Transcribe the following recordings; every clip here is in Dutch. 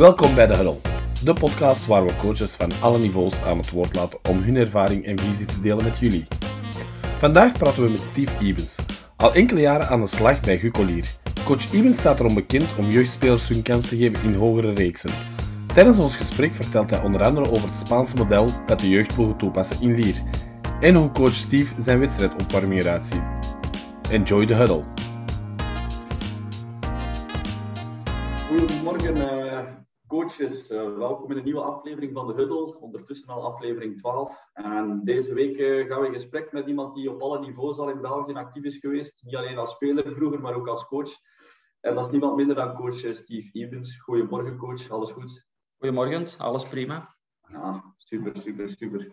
Welkom bij De Huddle, de podcast waar we coaches van alle niveaus aan het woord laten om hun ervaring en visie te delen met jullie. Vandaag praten we met Steve Ibens, al enkele jaren aan de slag bij Gucolier. Coach Ibens staat erom bekend om jeugdspelers hun kans te geven in hogere reeksen. Tijdens ons gesprek vertelt hij onder andere over het Spaanse model dat de jeugdploegen toepassen in Lier en hoe coach Steve zijn wedstrijdopwarming eruit ziet. Enjoy the huddle. Coaches, uh, welkom in een nieuwe aflevering van de Huddle, ondertussen al aflevering 12. En deze week uh, gaan we in gesprek met iemand die op alle niveaus al in België actief is geweest. Niet alleen als speler vroeger, maar ook als coach. En dat is niemand minder dan coach Steve Evans. Goedemorgen coach, alles goed? Goedemorgen, alles prima. Ja, super, super, super.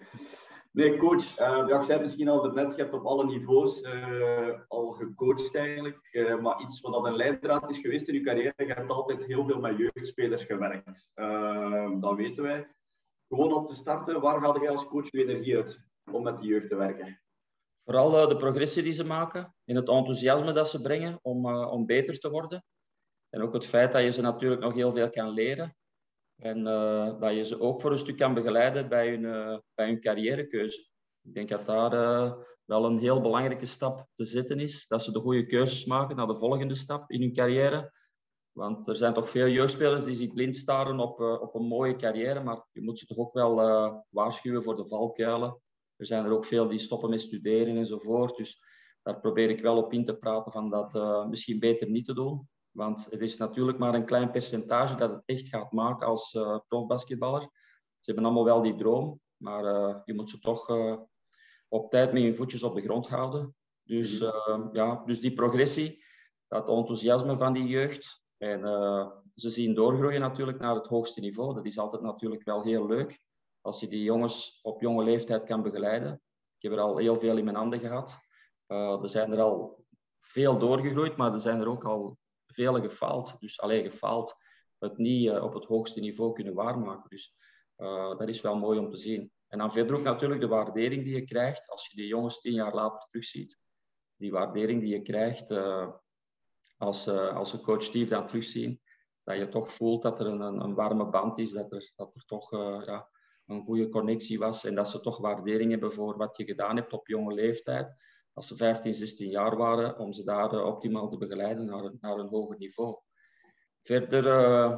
Nee, coach, uh, ja, ik zei misschien al net, je hebt op alle niveaus uh, al gecoacht eigenlijk. Uh, maar iets wat een leidraad is geweest in je carrière, je hebt altijd heel veel met jeugdspelers gewerkt. dat weten wij. Gewoon om te starten, waar gaat jij als coach je energie uit om met die jeugd te werken? Vooral de progressie die ze maken, in het enthousiasme dat ze brengen om, om beter te worden. En ook het feit dat je ze natuurlijk nog heel veel kan leren. En uh, dat je ze ook voor een stuk kan begeleiden bij hun, uh, bij hun carrièrekeuze. Ik denk dat daar uh, wel een heel belangrijke stap te zetten is. Dat ze de goede keuzes maken naar de volgende stap in hun carrière. Want er zijn toch veel jeugdspelers die zich blind staren op, op een mooie carrière. Maar je moet ze toch ook wel waarschuwen voor de valkuilen. Er zijn er ook veel die stoppen met studeren enzovoort. Dus daar probeer ik wel op in te praten van dat misschien beter niet te doen. Want het is natuurlijk maar een klein percentage dat het echt gaat maken als uh, profbasketballer. Ze hebben allemaal wel die droom, maar uh, je moet ze toch uh, op tijd met je voetjes op de grond houden. Dus, mhm. ja, dus die progressie, dat enthousiasme van die jeugd. En ze zien doorgroeien natuurlijk naar het hoogste niveau. Dat is altijd natuurlijk wel heel leuk. Als je die jongens op jonge leeftijd kan begeleiden. Ik heb er al heel veel in mijn handen gehad. er zijn er al veel doorgegroeid, maar er zijn er ook al vele gefaald. Dus alleen gefaald het niet uh, op het hoogste niveau kunnen waarmaken. Dus uh, dat is wel mooi om te zien. En dan verder ook natuurlijk de waardering die je krijgt als je die jongens tien jaar later terugziet. Die waardering die je krijgt uh, als, als een coach Steve dan terugzien. Dat je toch voelt dat er een, een warme band is, dat er, dat er toch ja, een goede connectie was en dat ze toch waardering hebben voor wat je gedaan hebt op jonge leeftijd als ze 15, 16 jaar waren, om ze daar uh, optimaal te begeleiden naar een, hoger niveau. Verder, uh,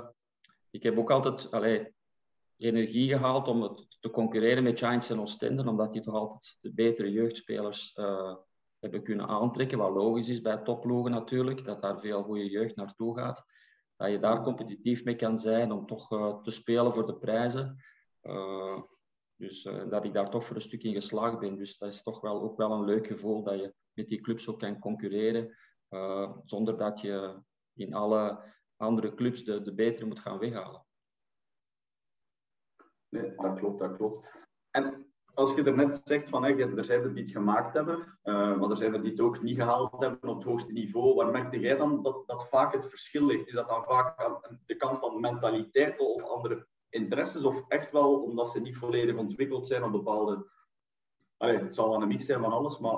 ik heb ook altijd allee, energie gehaald om te concurreren met Giants en Oostende, omdat die toch altijd de betere jeugdspelers uh, hebben kunnen aantrekken, wat logisch is bij topploegen natuurlijk, dat daar veel goede jeugd naartoe gaat. Dat je daar competitief mee kan zijn om toch te spelen voor de prijzen. Dus uh, dat ik daar toch voor een stuk in geslaagd ben. Dus dat is toch wel, ook wel een leuk gevoel dat je met die clubs ook kan concurreren. Uh, zonder dat je in alle andere clubs de, de betere moet gaan weghalen. Nee, dat klopt, dat klopt. En als je er net zegt van, er zijn er die het gemaakt hebben, uh, maar er zijn er die het ook niet gehaald hebben op het hoogste niveau. Waar merkte jij dan dat, dat vaak het verschil ligt? Is dat dan vaak aan de kant van mentaliteit of andere interesses of echt wel omdat ze niet volledig ontwikkeld zijn op bepaalde... Allee, het zal wel een mix zijn van alles, maar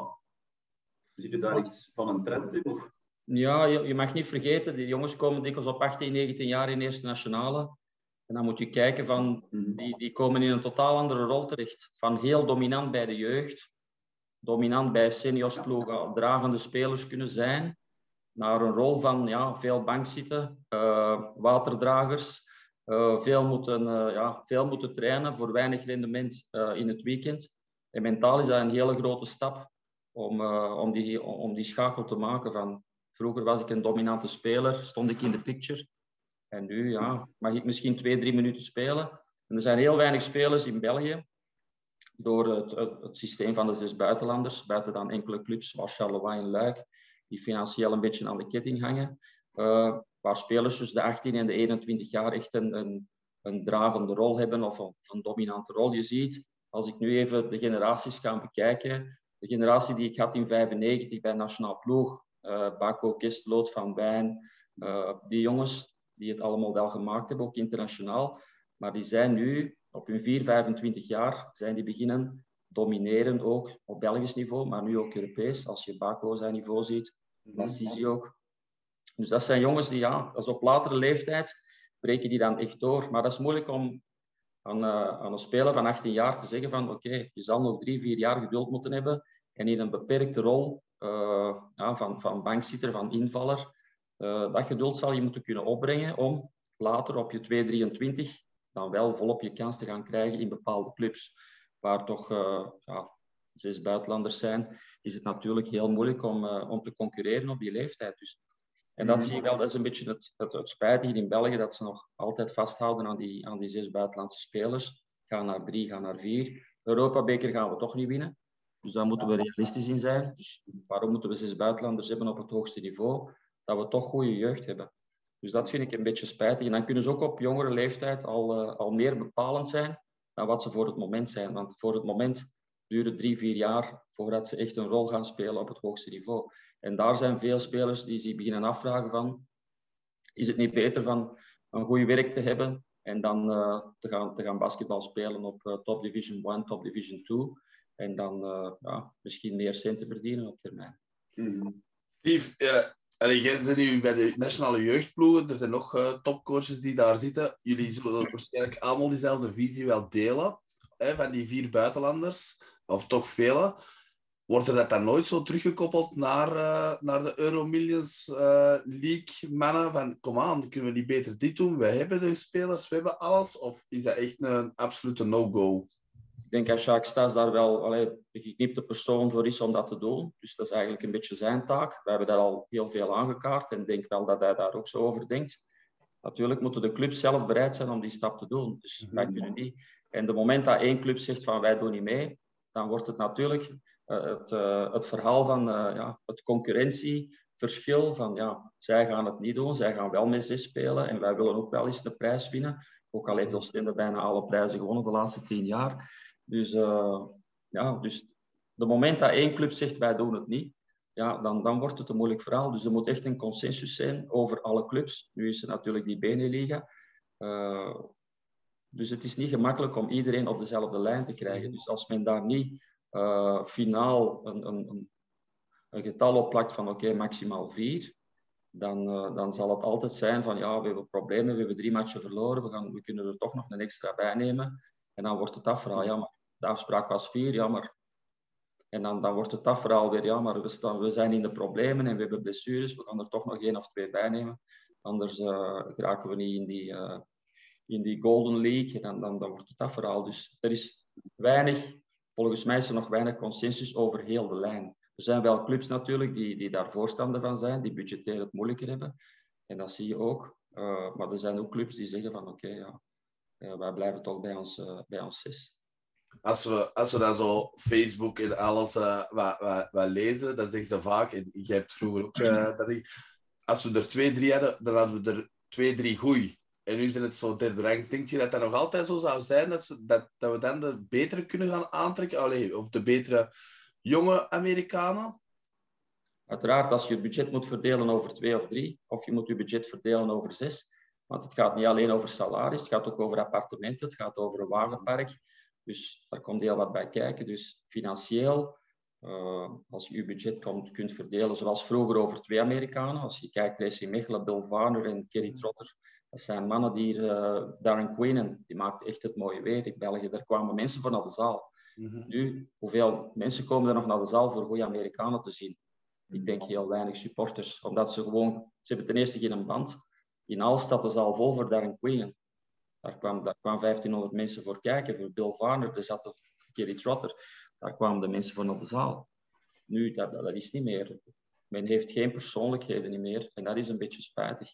zie je daar iets van een trend in? Of? Ja, je, je, mag niet vergeten, die jongens komen dikwijls op 18, 19 jaar in eerste nationale. En dan moet je kijken van, mhm. die, die komen in een totaal andere rol terecht. Van heel dominant bij de jeugd, dominant bij seniorsploegen, dragende spelers kunnen zijn, naar een rol van ja, veel bankzitten, uh, waterdragers, uh, veel, moeten, uh, ja, veel moeten trainen voor weinig rendement uh, in het weekend. En mentaal is dat een hele grote stap om, om, die, om die schakel te maken van vroeger was ik een dominante speler, stond ik in de picture. En nu ja, mag ik misschien twee, drie minuten spelen. En er zijn heel weinig spelers in België door het, het, het systeem van de zes buitenlanders, buiten dan enkele clubs zoals Charleroi en Luik, die financieel een beetje aan de ketting hangen waar spelers tussen de 18 en de 21 jaar echt een, een, een dragende rol hebben of een, een, dominante rol. Je ziet, als ik nu even de generaties ga bekijken, de generatie die ik had in 95 bij Nationaal Ploeg, uh, Baco, Kistloot, Van Wijn, uh, die jongens die het allemaal wel gemaakt hebben, ook internationaal, maar die zijn nu op hun 4, 25 jaar, zijn die beginnen domineren ook op Belgisch niveau, maar nu ook Europees. Als je Baco zijn niveau ziet, Massisi ook. Dus dat zijn jongens die, ja, is op latere leeftijd, breken die dan echt door. Maar dat is moeilijk om aan, uh, aan een speler van 18 jaar te zeggen van oké, je zal nog drie, vier jaar geduld moeten hebben en in een beperkte rol uh, ja, van, van bankzitter, van invaller, uh, dat geduld zal je moeten kunnen opbrengen om later op je 223 dan wel volop je kans te gaan krijgen in bepaalde clubs, waar toch ja, zes buitenlanders zijn, is het natuurlijk heel moeilijk om, om te concurreren op die leeftijd. Dus en dat zie je wel, dat is een beetje het, het, het spijtige in België, dat ze nog altijd vasthouden aan die, aan die zes buitenlandse spelers. Gaan naar drie, gaan naar vier. Europa-beker gaan we toch niet winnen. Dus daar moeten we realistisch in zijn. Dus waarom moeten we zes buitenlanders hebben op het hoogste niveau? Dat we toch goede jeugd hebben. Dus dat vind ik een beetje spijtig. En dan kunnen ze ook op jongere leeftijd al, uh, al meer bepalend zijn dan wat ze voor het moment zijn. Want voor het moment duurt het drie, vier jaar voordat ze echt een rol gaan spelen op het hoogste niveau. En daar zijn veel spelers die zich beginnen afvragen van, is het niet beter van een goed werk te hebben en dan uh, te, gaan, te gaan basketbal spelen op uh, Top Division 1, Top Division 2 en dan uh, ja, misschien meer centen verdienen op termijn. Mm. Steve, uh, jij zit nu bij de nationale jeugdploegen. Er zijn nog uh, topcoaches die daar zitten. Jullie zullen waarschijnlijk allemaal diezelfde visie wel delen hè, van die vier buitenlanders, of toch vele. Wordt er dat dan nooit zo teruggekoppeld naar, uh, naar de Euromillions uh, League mannen? Van, kom aan, kunnen we niet beter dit doen? We hebben de spelers, we hebben alles. Of is dat echt een absolute no-go? Ik denk dat Jacques Stas daar wel allee, de geknipte persoon voor is om dat te doen. Dus dat is eigenlijk een beetje zijn taak. We hebben daar al heel veel aangekaart en ik denk wel dat hij daar ook zo over denkt. Natuurlijk moeten de clubs zelf bereid zijn om die stap te doen. Dus mm -hmm. wij kunnen niet. En de moment dat één club zegt van wij doen niet mee, dan wordt het natuurlijk het, uh, het, verhaal van uh, ja, het concurrentieverschil. Van ja, zij gaan het niet doen, zij gaan wel met zes spelen en wij willen ook wel eens de prijs winnen. Ook al heeft Oostende bijna alle prijzen gewonnen de laatste tien jaar. Dus, ja, dus de moment dat één club zegt wij doen het niet, ja, dan, dan wordt het een moeilijk verhaal. Dus er moet echt een consensus zijn over alle clubs. Nu is er natuurlijk die Beneliga. dus het is niet gemakkelijk om iedereen op dezelfde lijn te krijgen. Dus als men daar niet uh, finaal een, een, een, getal opplakt van oké, maximaal vier, dan, uh, dan zal het altijd zijn van ja, we hebben problemen, we hebben drie matchen verloren, we, gaan, we kunnen er toch nog een extra bij nemen. En dan wordt het afverhaal, ja, maar de afspraak was vier, ja, maar... En dan, dan wordt het afverhaal weer, ja, maar we, staan, we zijn in de problemen en we hebben blessures, we gaan er toch nog één of twee bij nemen. Anders uh, geraken we niet in die, in die Golden League en dan, dan, dan wordt het afverhaal. Dus er is weinig volgens mij is er nog weinig consensus over heel de lijn. Er zijn wel clubs natuurlijk die, die daar voorstander van zijn, die budgetair het moeilijker hebben. En dat zie je ook. Uh, maar er zijn ook clubs die zeggen van oké, ja, uh, wij blijven toch bij ons, uh, bij ons zes. Als we, als we dan zo Facebook en alles wat, wat, wat, lezen, dan zeggen ze vaak, en jij hebt vroeger ook dat ik, als we er twee, drie hadden, dan hadden we er twee, drie goeie. En nu zijn het zo derde rangs. Denk je dat dat nog altijd zo zou zijn? Dat, ze, dat, dat we dan de betere kunnen gaan aantrekken? Allee, of de betere jonge Amerikanen? Uiteraard, als je het budget moet verdelen over twee of drie, of je moet je budget verdelen over zes. Want het gaat niet alleen over salaris, het gaat ook over appartementen, het gaat over een wagenpark. Dus daar komt heel wat bij kijken. Dus financieel, uh, als je je budget komt, kunt verdelen zoals vroeger over twee Amerikanen. Als je kijkt, Racing Mechelen, Bill Varner en Kerry Trotter, dat zijn mannen die uh, Darren Queen, die maakte echt het mooie weer in België. Daar kwamen mensen voor naar de zaal. Mm-hmm. Nu, hoeveel mensen komen er nog naar de zaal voor goede Amerikanen te zien? Ik denk heel weinig supporters, omdat ze gewoon, ze hebben ten eerste geen band. In Al staat de zaal vol voor Darren Queen. Daar kwam, daar kwamen 1500 mensen voor kijken, voor Bill Varner, er zat Kerry Trotter. Daar kwamen de mensen voor naar de zaal. Nu, dat, dat is niet meer. Men heeft geen persoonlijkheden meer en dat is een beetje spijtig.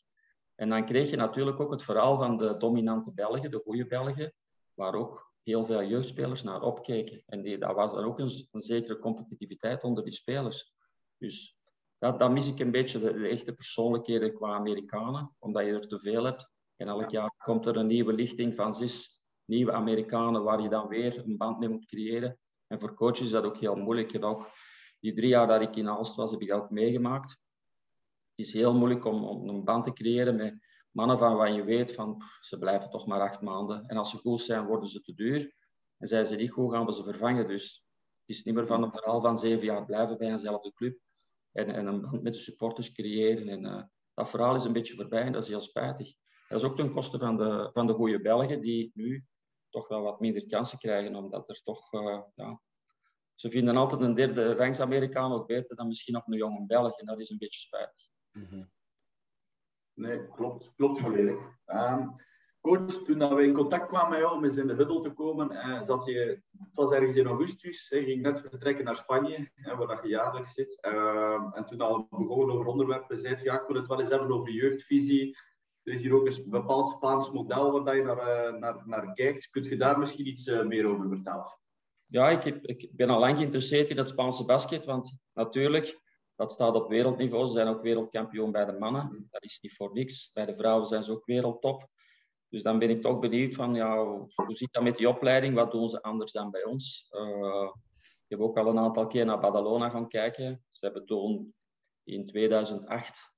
En dan kreeg je natuurlijk ook het verhaal van de dominante Belgen, de goede Belgen, waar ook heel veel jeugdspelers naar opkeken. En die, dat was dan ook een, zekere competitiviteit onder die spelers. Dus dat, dat mis ik een beetje, de, echte persoonlijkheden qua Amerikanen, omdat je er te veel hebt. En elk jaar komt er een nieuwe lichting van zes nieuwe Amerikanen waar je dan weer een band mee moet creëren. En voor coaches is dat ook heel moeilijk. Ook die drie jaar dat ik in Aalst was, heb ik dat ook meegemaakt is heel moeilijk om, om een band te creëren met mannen van waar je weet van ze blijven toch maar acht maanden. En als ze goed zijn, worden ze te duur. En zijn ze niet goed, gaan we ze vervangen. Dus het is niet meer van een verhaal van zeven jaar blijven bij eenzelfde club. En, en een band met de supporters creëren. En uh, dat verhaal is een beetje voorbij en dat is heel spijtig. Dat is ook ten koste van de, van de goede Belgen, die nu toch wel wat minder kansen krijgen, omdat er toch, uh, ja, ze vinden altijd een derde rangs Amerikaan ook beter dan misschien nog een jonge Belg, en dat is een beetje spijtig. -hmm. Nee, klopt, klopt volledig. Um, coach, toen we in contact kwamen met jou om eens in de huddle te komen, uh, zat je, het was ergens in augustus, je ging net vertrekken naar Spanje, waar je jaarlijks zit. Uh, en toen al begonnen over onderwerpen, zei je, ja, ik wil het wel eens hebben over jeugdvisie. Er is hier ook een bepaald Spaans model waar je naar, uh, naar, naar kijkt. Kunt je daar misschien iets uh, meer over vertellen? Ja, ik, heb, ik ben al lang geïnteresseerd in het Spaanse basket, want natuurlijk, dat staat op wereldniveau. Ze zijn ook wereldkampioen bij de mannen. Dat is niet voor niks. Bij de vrouwen zijn ze ook wereldtop. Dus dan ben ik toch benieuwd van, ja, hoe zit dat met die opleiding? Wat doen ze anders dan bij ons? Uh, ik heb ook al een aantal keer naar Badalona gaan kijken. Ze hebben toen in 2008,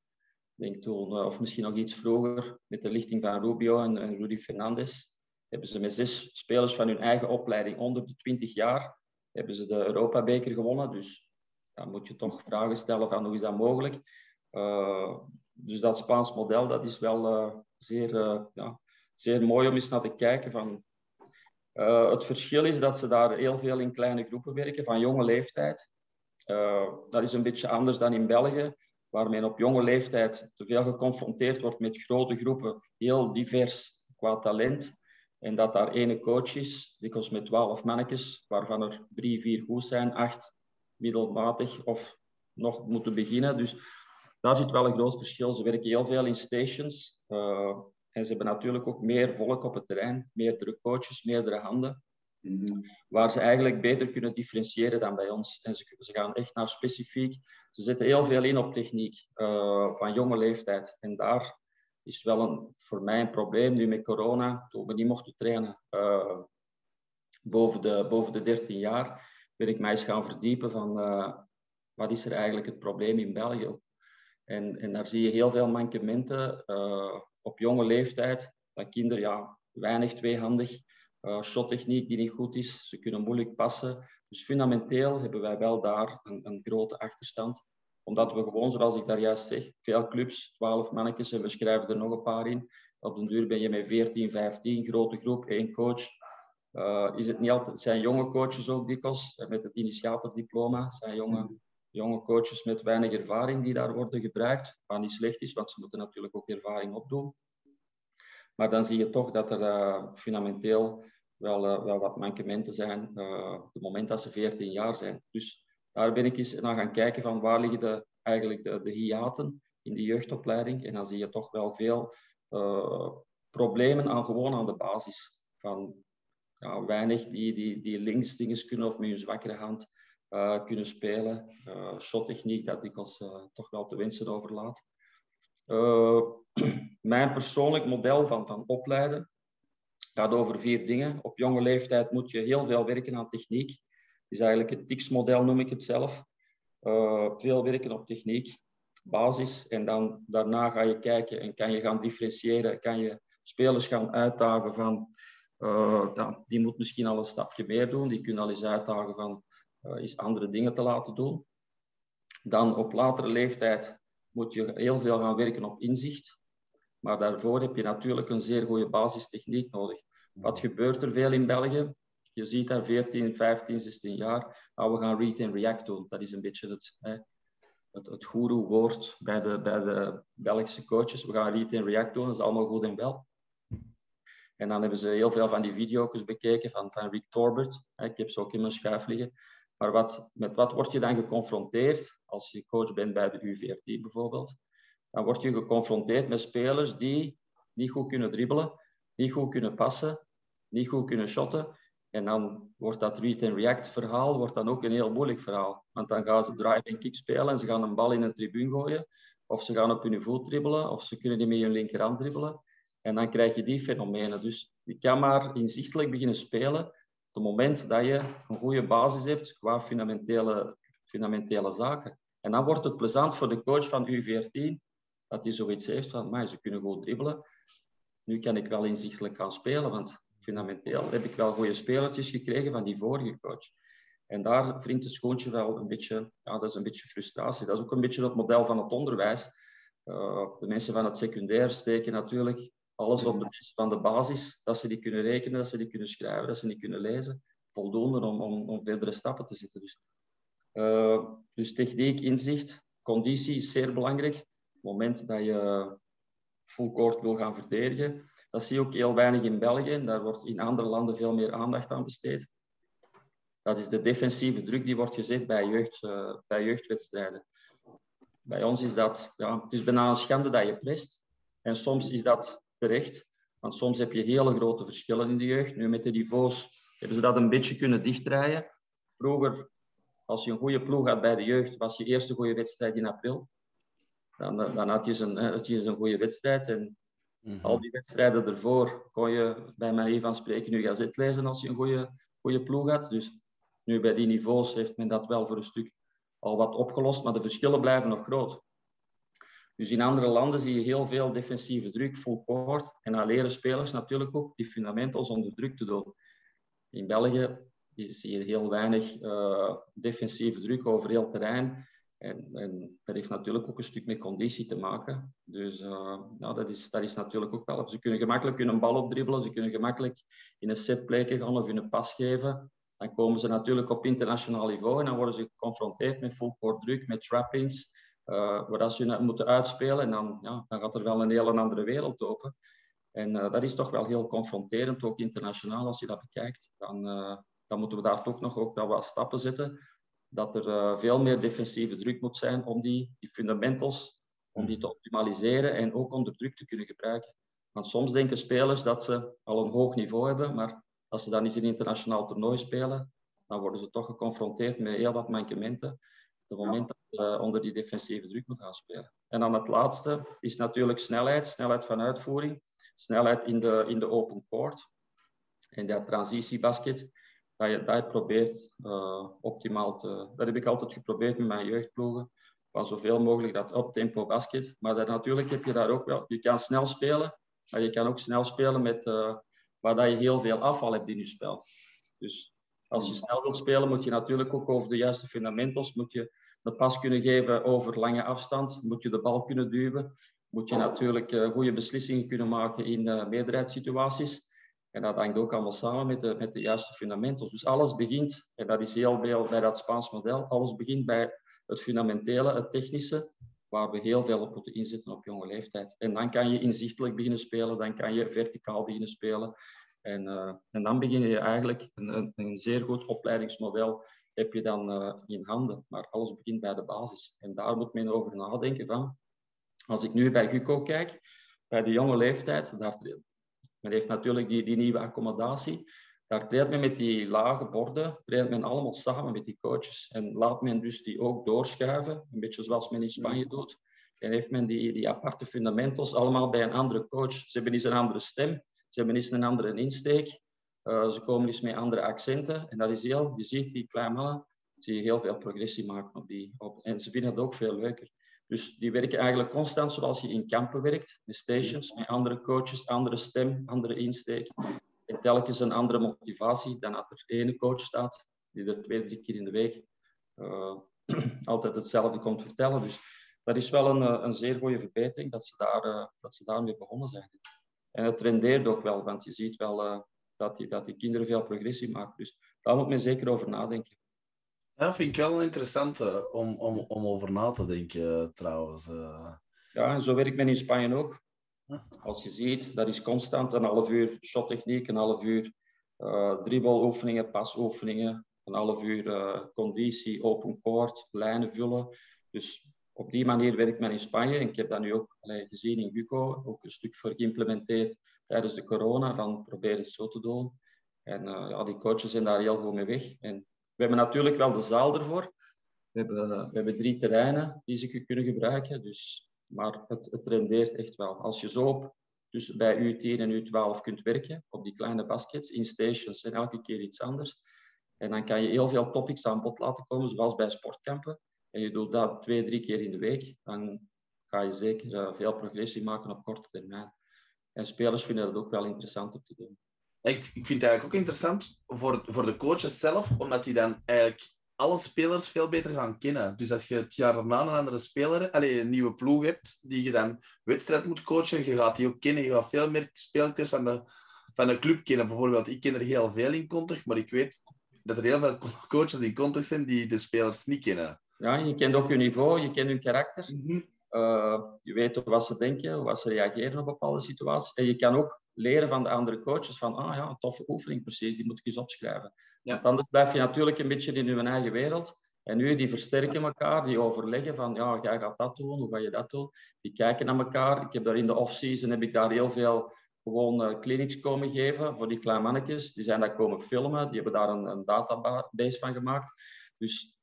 denk toen, uh, of misschien nog iets vroeger, met de lichting van Rubio en, en Rudy Fernandez, hebben ze met zes spelers van hun eigen opleiding onder de 20 jaar, hebben ze de Europa-beker gewonnen. Dus dan moet je toch vragen stellen van hoe is dat mogelijk? Uh, dus dat Spaans model, dat is wel zeer ja, zeer mooi om eens naar te kijken. Van, het verschil is dat ze daar heel veel in kleine groepen werken, van jonge leeftijd. Dat is een beetje anders dan in België, waar men op jonge leeftijd te veel geconfronteerd wordt met grote groepen, heel divers qua talent. En dat daar ene coach is, dikwijls met twaalf mannetjes, waarvan er drie, vier goed zijn, acht middelmatig of nog moeten beginnen. Dus daar zit wel een groot verschil. Ze werken heel veel in stations. Uh, en ze hebben natuurlijk ook meer volk op het terrein, meerdere coaches, meerdere handen, mm-hmm. waar ze eigenlijk beter kunnen differentiëren dan bij ons. En ze, ze gaan echt naar specifiek. Ze zetten heel veel in op techniek uh, van jonge leeftijd. En daar is wel een, voor mij een probleem nu met corona, toen we niet mochten trainen uh, boven, de, boven de 13 jaar, ben ik mij eens gaan verdiepen van uh, wat is er eigenlijk het probleem in België. En, en daar zie je heel veel mankementen op jonge leeftijd, dat kinderen ja, weinig tweehandig, uh, shottechniek die niet goed is, ze kunnen moeilijk passen. Dus fundamenteel hebben wij wel daar een, een grote achterstand omdat we gewoon, zoals ik daar juist zeg, veel clubs, 12 mannetjes en we schrijven er nog een paar in. Op den duur ben je met 14, 15, grote groep, één coach. Uh, is het niet altijd, zijn jonge coaches ook dikwijls, met het initiatordiploma, zijn jonge, jonge coaches met weinig ervaring die daar worden gebruikt. Wat niet slecht is, want ze moeten natuurlijk ook ervaring opdoen. Maar dan zie je toch dat er uh, fundamenteel wel, wel wat mankementen zijn op het moment dat ze 14 jaar zijn. Dus daar ben ik eens naar gaan kijken van waar liggen de, eigenlijk de, de hiaten in de jeugdopleiding. En dan zie je toch wel veel problemen aan, gewoon aan de basis. Van ja, weinig die, die, die links dingen kunnen of met hun zwakkere hand uh, kunnen spelen. Uh, shottechniek dat dikwijls uh, toch wel te wensen overlaat. mijn persoonlijk model van, van opleiden gaat over vier dingen. Op jonge leeftijd moet je heel veel werken aan techniek. Is eigenlijk het TIX-model, noem ik het zelf. veel werken op techniek, basis. En dan daarna ga je kijken en kan je gaan differentiëren. Kan je spelers gaan uitdagen van... Uh, die moet misschien al een stapje meer doen. Die kunnen al eens uitdagen van uh, is andere dingen te laten doen. Dan op latere leeftijd moet je heel veel gaan werken op inzicht. Maar daarvoor heb je natuurlijk een zeer goede basistechniek nodig. Wat gebeurt er veel in België? Je ziet daar 14, 15, 16 jaar. Nou, we gaan read and react doen. Dat is een beetje het, hè, het, het woord bij de, bij de Belgische coaches. We gaan read and react doen. Dat is allemaal goed en wel. En dan hebben ze heel veel van die video's bekeken van, van Rick Torbert. Ik heb ze ook in mijn schuif liggen. Maar wat, met wat word je dan geconfronteerd als je coach bent bij de U14 bijvoorbeeld? Dan word je geconfronteerd met spelers die niet goed kunnen dribbelen, niet goed kunnen passen, niet goed kunnen shotten. En dan wordt dat read and react verhaal wordt dan ook een heel moeilijk verhaal. Want dan gaan ze drive en kick spelen en ze gaan een bal in een tribune gooien. Of ze gaan op hun voet dribbelen, of ze kunnen niet met hun linkerhand dribbelen. En dan krijg je die fenomenen. Dus je kan maar inzichtelijk beginnen spelen het moment dat je een goede basis hebt qua fundamentele, fundamentele zaken. En dan wordt het plezant voor de coach van U14 dat hij zoiets heeft van, maar ze kunnen goed dribbelen. Nu kan ik wel inzichtelijk gaan spelen, want fundamenteel heb ik wel goede spelertjes gekregen van die vorige coach. En daar wringt het schoontje wel een beetje, ja, dat is een beetje frustratie. Dat is ook een beetje het model van het onderwijs. Uh, de mensen van het secundair steken natuurlijk Alles op de basis van de basis, dat ze die kunnen rekenen, dat ze die kunnen schrijven, dat ze die kunnen lezen. Voldoende om, om, om verdere stappen te zetten. Dus, uh, dus techniek, inzicht, conditie is zeer belangrijk. Op het moment dat je full court wil gaan verdedigen, dat zie je ook heel weinig in België. Daar wordt in andere landen veel meer aandacht aan besteed. Dat is de defensieve druk die wordt gezet bij, jeugd, uh, bij jeugdwedstrijden. Bij ons is dat, ja, het is bijna een schande dat je prest. En soms is dat terecht, want soms heb je hele grote verschillen in de jeugd. Nu met de niveaus hebben ze dat een beetje kunnen dichtdraaien. Vroeger, als je een goede ploeg had bij de jeugd, was je eerste goede wedstrijd in april. Dan, dan had je een, had je een goede wedstrijd. En mm al die wedstrijden ervoor kon je bij mij van spreken nu gazet lezen als je een goede, goede ploeg had. Dus nu bij die niveaus heeft men dat wel voor een stuk al wat opgelost, maar de verschillen blijven nog groot. Dus in andere landen zie je heel veel defensieve druk, full court. En dan leren spelers natuurlijk ook die fundamentals onder druk te doen. In België zie je heel weinig uh, defensieve druk over heel terrein. En, en, dat heeft natuurlijk ook een stuk met conditie te maken. Dus uh, nou, dat, is, dat is natuurlijk ook wel. Ze kunnen gemakkelijk een bal opdribbelen, ze kunnen gemakkelijk in een setplay gaan of een pas geven. Dan komen ze natuurlijk op internationaal niveau en dan worden ze geconfronteerd met full court druk, met trappings, uh, waar ze moeten uitspelen. En dan, ja, dan gaat er wel een hele andere wereld open. En uh, dat is toch wel heel confronterend, ook internationaal als je dat bekijkt. Dan, uh, dan moeten we daar toch nog ook wel wat stappen zetten. Dat er veel meer defensieve druk moet zijn om die, die fundamentals om die te optimaliseren en ook onder druk te kunnen gebruiken. Want soms denken spelers dat ze al een hoog niveau hebben, maar als ze dan eens in een internationaal toernooi spelen, dan worden ze toch geconfronteerd met heel wat mankementen. Op het moment dat ze onder die defensieve druk moeten gaan spelen. En dan het laatste is natuurlijk snelheid, snelheid van uitvoering, snelheid in de, in de open court. En dat transitiebasket, dat je, dat probeert uh, optimaal te... Dat heb ik altijd geprobeerd met mijn jeugdploegen. Van zoveel mogelijk dat up-tempo basket. Maar daar, natuurlijk heb je daar ook wel... Je kan snel spelen, maar je kan ook snel spelen met... Uh, waar dat je heel veel afval hebt in je spel. Dus als je snel wilt spelen, moet je natuurlijk ook over de juiste fundamentals, moet je pas kunnen geven over lange afstand, moet je de bal kunnen duwen, moet je natuurlijk uh, goede beslissingen kunnen maken in uh, meerderheidssituaties. En dat hangt ook allemaal samen met de, met de juiste fundamentals. Dus alles begint, en dat is heel veel bij dat Spaans model, alles begint bij het fundamentele, het technische, waar we heel veel op moeten inzetten op jonge leeftijd. En dan kan je inzichtelijk beginnen spelen, dan kan je verticaal beginnen spelen. En, uh, en dan begin je eigenlijk een, een, zeer goed opleidingsmodel heb je dan uh, in handen. Maar alles begint bij de basis. En daar moet men over nadenken van. Als ik nu bij Guco kijk, bij de jonge leeftijd, daar, men heeft natuurlijk die, die nieuwe accommodatie. Daar traint men met die lage borden, traint men allemaal samen met die coaches. En laat men dus die ook doorschuiven, een beetje zoals men in Spanje doet. En heeft men die, die aparte fundamentals allemaal bij een andere coach. Ze hebben eens een andere stem, ze hebben eens een andere insteek. Uh, ze komen eens met andere accenten. En dat is heel, je ziet die kleine mannen, zie je heel veel progressie maken op die. Op, en ze vinden het ook veel leuker. Dus die werken eigenlijk constant zoals je in kampen werkt, met stations, met andere coaches, andere stem, andere insteek. En telkens een andere motivatie dan dat er ene coach staat, die er twee, drie keer in de week uh, altijd hetzelfde komt vertellen. Dus dat is wel een, eh, een zeer goede verbetering dat ze, daar, uh, dat ze daarmee begonnen zijn. En het rendeert ook wel, want je ziet wel dat, die, dat die kinderen veel progressie maken. Dus daar moet men zeker over nadenken. Ja, vind ik wel een interessante om, om, om over na te denken, trouwens. Ja, en zo werkt men in Spanje ook. Als je ziet, dat is constant een half uur shottechniek, een half uur uh, dribbeloefeningen, pasoefeningen, een half uur uh, conditie, open court, lijnen vullen. Dus op die manier werkt men in Spanje. En ik heb dat nu ook allee, gezien in Guco, ook een stuk voor geïmplementeerd tijdens de corona, van probeer het zo te doen. En uh, ja, die coaches zijn daar heel goed mee weg. En we hebben natuurlijk wel de zaal ervoor. We hebben, we hebben drie terreinen die ze kunnen gebruiken. Dus maar het, het rendeert echt wel. Als je zo op, dus bij U10 en U12 kunt werken, op die kleine baskets, in stations en elke keer iets anders. En dan kan je heel veel topics aan bod laten komen, zoals bij sportkampen. En je doet dat twee, drie keer in de week. Dan ga je zeker uh, veel progressie maken op korte termijn. En spelers vinden dat ook wel interessant om te doen. Ik, ik vind het eigenlijk ook interessant voor, voor de coaches zelf, omdat die dan eigenlijk alle spelers veel beter gaan kennen. Dus als je het jaar daarna een andere speler, allez, een nieuwe ploeg hebt, die je dan wedstrijd moet coachen, je gaat die ook kennen. Je gaat veel meer spelers van de, van de club kennen. Bijvoorbeeld, ik ken er heel veel in Contig, maar ik weet dat er heel veel coaches in Contig zijn die de spelers niet kennen. Ja, je kent ook hun niveau, je kent hun karakter. Mm je weet wat ze denken, wat ze reageren op bepaalde situaties. En je kan ook leren van de andere coaches van, ah ja, een toffe oefening precies, die moet ik eens opschrijven. Ja. Want anders blijf je natuurlijk een beetje in je eigen wereld. En nu, die versterken elkaar, die overleggen van, ja, jij gaat dat doen, hoe ga je dat doen? Die kijken naar elkaar. Ik heb daar in de off-season, heb ik daar heel veel gewoon uh, clinics komen geven voor die kleine mannetjes. Die zijn daar komen filmen, die hebben daar een, een database van gemaakt. Dus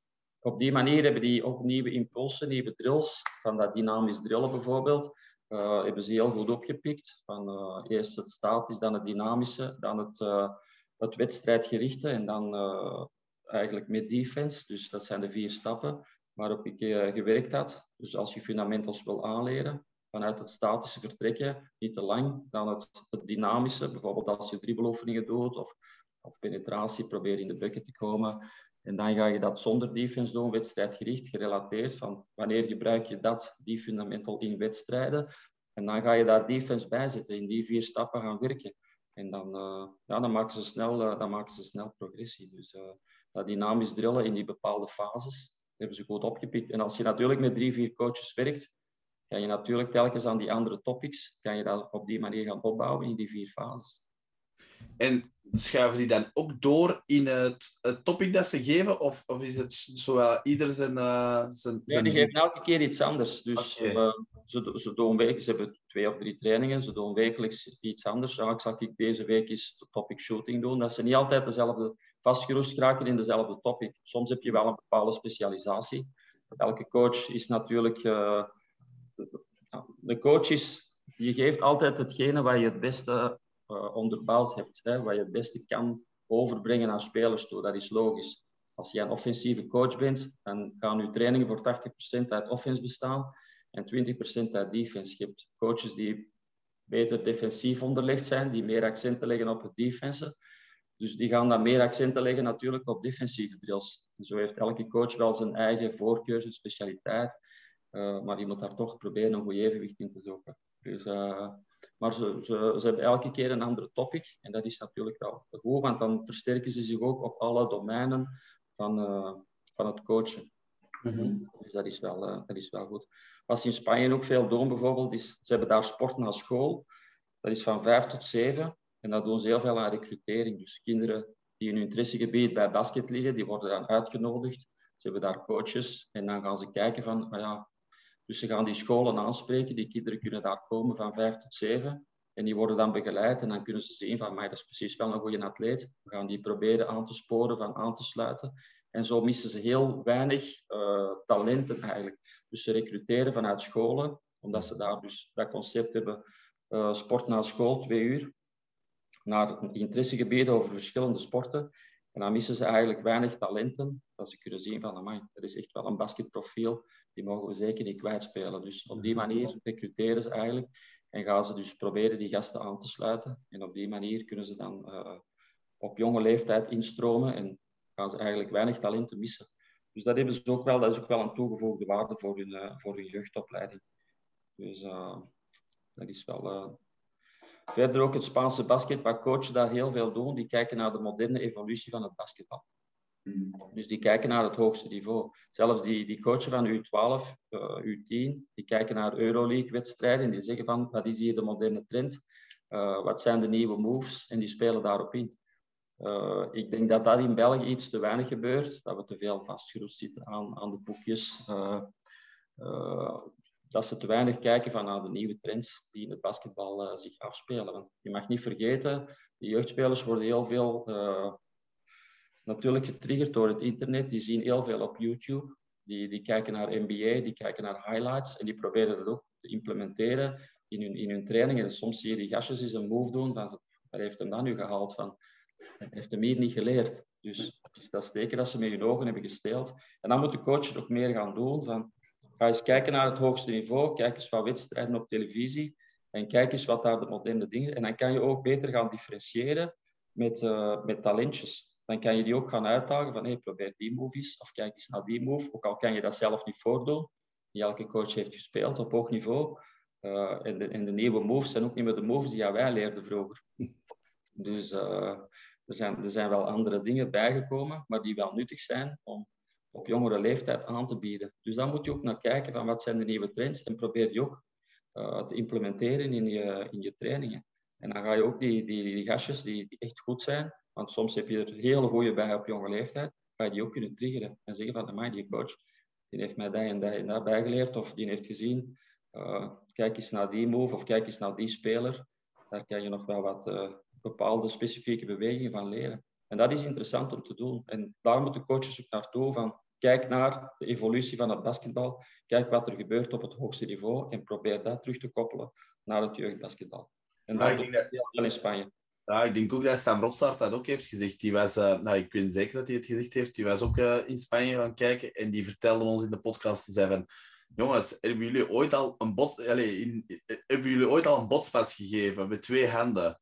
op die manier hebben die ook nieuwe impulsen, nieuwe drills, van dat dynamisch drillen bijvoorbeeld, uh, hebben ze heel goed opgepikt. Van uh, eerst het statisch, dan het dynamische, dan het, uh, het wedstrijdgerichte en dan eigenlijk met defense. Dus dat zijn de vier stappen waarop ik gewerkt had. Dus als je fundamentals wil aanleren, vanuit het statische vertrekken, niet te lang, dan het, het dynamische, bijvoorbeeld als je dribbeloefeningen doet of, of penetratie, probeer in de bucket te komen. En dan ga je dat zonder defense doen, wedstrijdgericht, gerelateerd van wanneer gebruik je dat, die fundamental in wedstrijden. En dan ga je daar defense bij zetten, in die vier stappen gaan werken. En dan, uh, ja, dan, maken, ze snel, uh, dan maken ze snel progressie. Dus uh, dat dynamisch drillen in die bepaalde fases hebben ze goed opgepikt. En als je natuurlijk met drie, vier coaches werkt, kan je natuurlijk telkens aan die andere topics, kan je dat op die manier gaan opbouwen in die vier fases. En schuiven die dan ook door in het, het topic dat ze geven? Of, of is het zo ieder zijn... Uh, zijn, zijn... die geven elke keer iets anders. Dus okay. uh, ze, ze, doen wekelijks, ze hebben twee of drie trainingen, ze doen wekelijks iets anders. Ja, ik zal ik deze week eens de topic shooting doen. Dat ze niet altijd dezelfde vastgeroest raken in dezelfde topic. Soms heb je wel een bepaalde specialisatie. Elke coach is natuurlijk... Uh, de coach is... Je geeft altijd hetgene waar je het beste uh, onderbouwd hebt, hè, wat je het beste kan overbrengen aan spelers toe. Dat is logisch. Als je een offensieve coach bent, dan gaan je trainingen voor 80% uit offense bestaan en 20% uit defense. Je hebt coaches die beter defensief onderlegd zijn, die meer accenten leggen op het defense. Dus die gaan dan meer accenten leggen natuurlijk op defensieve drills. Zo heeft elke coach wel zijn eigen voorkeur, zijn specialiteit. Uh, maar je moet daar toch proberen een goed evenwicht in te zoeken. Dus uh, maar ze, ze, ze hebben elke keer een andere topic. En dat is natuurlijk wel goed, want dan versterken ze zich ook op alle domeinen van, uh, van het coachen. Mm -hmm. Dus dat is, wel, uh, dat is wel goed. Wat ze in Spanje ook veel doen, bijvoorbeeld, is ze hebben daar sport na school. Dat is van vijf tot zeven. En dat doen ze heel veel aan recrutering. Dus kinderen die in hun interessegebied bij basket liggen, die worden dan uitgenodigd. Ze hebben daar coaches en dan gaan ze kijken van, ah ja, dus ze gaan die scholen aanspreken. Die kinderen kunnen daar komen van vijf tot zeven. En die worden dan begeleid en dan kunnen ze zien van, maar dat is precies wel een goede atleet. We gaan die proberen aan te sporen, van aan te sluiten. En zo missen ze heel weinig uh, talenten eigenlijk. Dus ze recruteren vanuit scholen, omdat ze daar dus dat concept hebben, uh, sport na school, twee uur, naar interessegebieden over verschillende sporten. En dan missen ze eigenlijk weinig talenten, dat ze kunnen zien van, amai, dat is echt wel een basketprofiel die mogen we zeker niet kwijtspelen. Dus op die manier recruteren ze eigenlijk en gaan ze dus proberen die gasten aan te sluiten. En op die manier kunnen ze dan uh, op jonge leeftijd instromen en gaan ze eigenlijk weinig talenten missen. Dus dat, hebben ze ook wel, dat is ook wel een toegevoegde waarde voor hun, uh, voor hun jeugdopleiding. Dus uh, dat is wel... Verder ook het Spaanse basket, coaches daar heel veel doen. Die kijken naar de moderne evolutie van het basketbal. Dus die kijken naar het hoogste niveau. Zelfs die, die coachen van U12, uh, U10, die kijken naar Euroleague-wedstrijden en die zeggen van, wat is hier de moderne trend? Uh, wat zijn de nieuwe moves? En die spelen daarop in. Uh, ik denk dat dat in België iets te weinig gebeurt, dat we te veel vastgeroest zitten aan, aan de boekjes. Uh, dat ze te weinig kijken van naar de nieuwe trends die in het basketbal zich afspelen. Want je mag niet vergeten, de jeugdspelers worden heel veel natuurlijk getriggerd door het internet. Die zien heel veel op YouTube. Die, die kijken naar NBA, die kijken naar highlights en die proberen dat ook te implementeren in hun, in hun trainingen. En soms zie je die gastjes eens een move doen van, waar heeft hem dan nu gehaald van? Heeft hem hier niet geleerd. Dus is dat steken dat ze met hun ogen hebben gesteeld. En dan moet de coach ook meer gaan doen van, ga eens kijken naar het hoogste niveau, kijk eens wat wedstrijden op televisie en kijk eens wat daar de moderne dingen... En dan kan je ook beter gaan differentiëren met, uh, met talentjes. dan kan je die ook gaan uitdagen van hey, probeer die move eens, of kijk eens naar die move. Ook al kan je dat zelf niet voordoen. Niet elke coach heeft gespeeld op hoog niveau. Uh, en, de, en, de, nieuwe moves zijn ook niet meer de moves die wij leerden vroeger. Dus uh, er, zijn, er zijn wel andere dingen bijgekomen, maar die wel nuttig zijn om op jongere leeftijd aan te bieden. Dus dan moet je ook naar kijken van wat zijn de nieuwe trends en probeer die ook uh, te implementeren in je, in je trainingen. En dan ga je ook die, die, die gastjes die, die echt goed zijn, want soms heb je er hele goede bij op jonge leeftijd, ga je die ook kunnen triggeren en zeggen van, amai, die coach, die heeft mij dat en dat en dat bijgeleerd, of die heeft gezien, uh, kijk eens naar die move, of kijk eens naar die speler. Daar kan je nog wel wat uh, bepaalde specifieke bewegingen van leren. En dat is interessant om te doen. En daar moeten coaches ook naartoe van, kijk naar de evolutie van het basketbal, kijk wat er gebeurt op het hoogste niveau en probeer dat terug te koppelen naar het jeugdbasketbal. En dat ja, dat heel in Spanje. Ja, ik denk ook dat Stan Rotsaert dat ook heeft gezegd. Die was, uh, nou, ik weet zeker dat hij het gezegd heeft. Die was ook uh, in Spanje gaan kijken en die vertelde ons in de podcast, zei van, jongens, hebben jullie ooit al een bot, allez, in, hebben jullie ooit al een botspas gegeven met twee handen?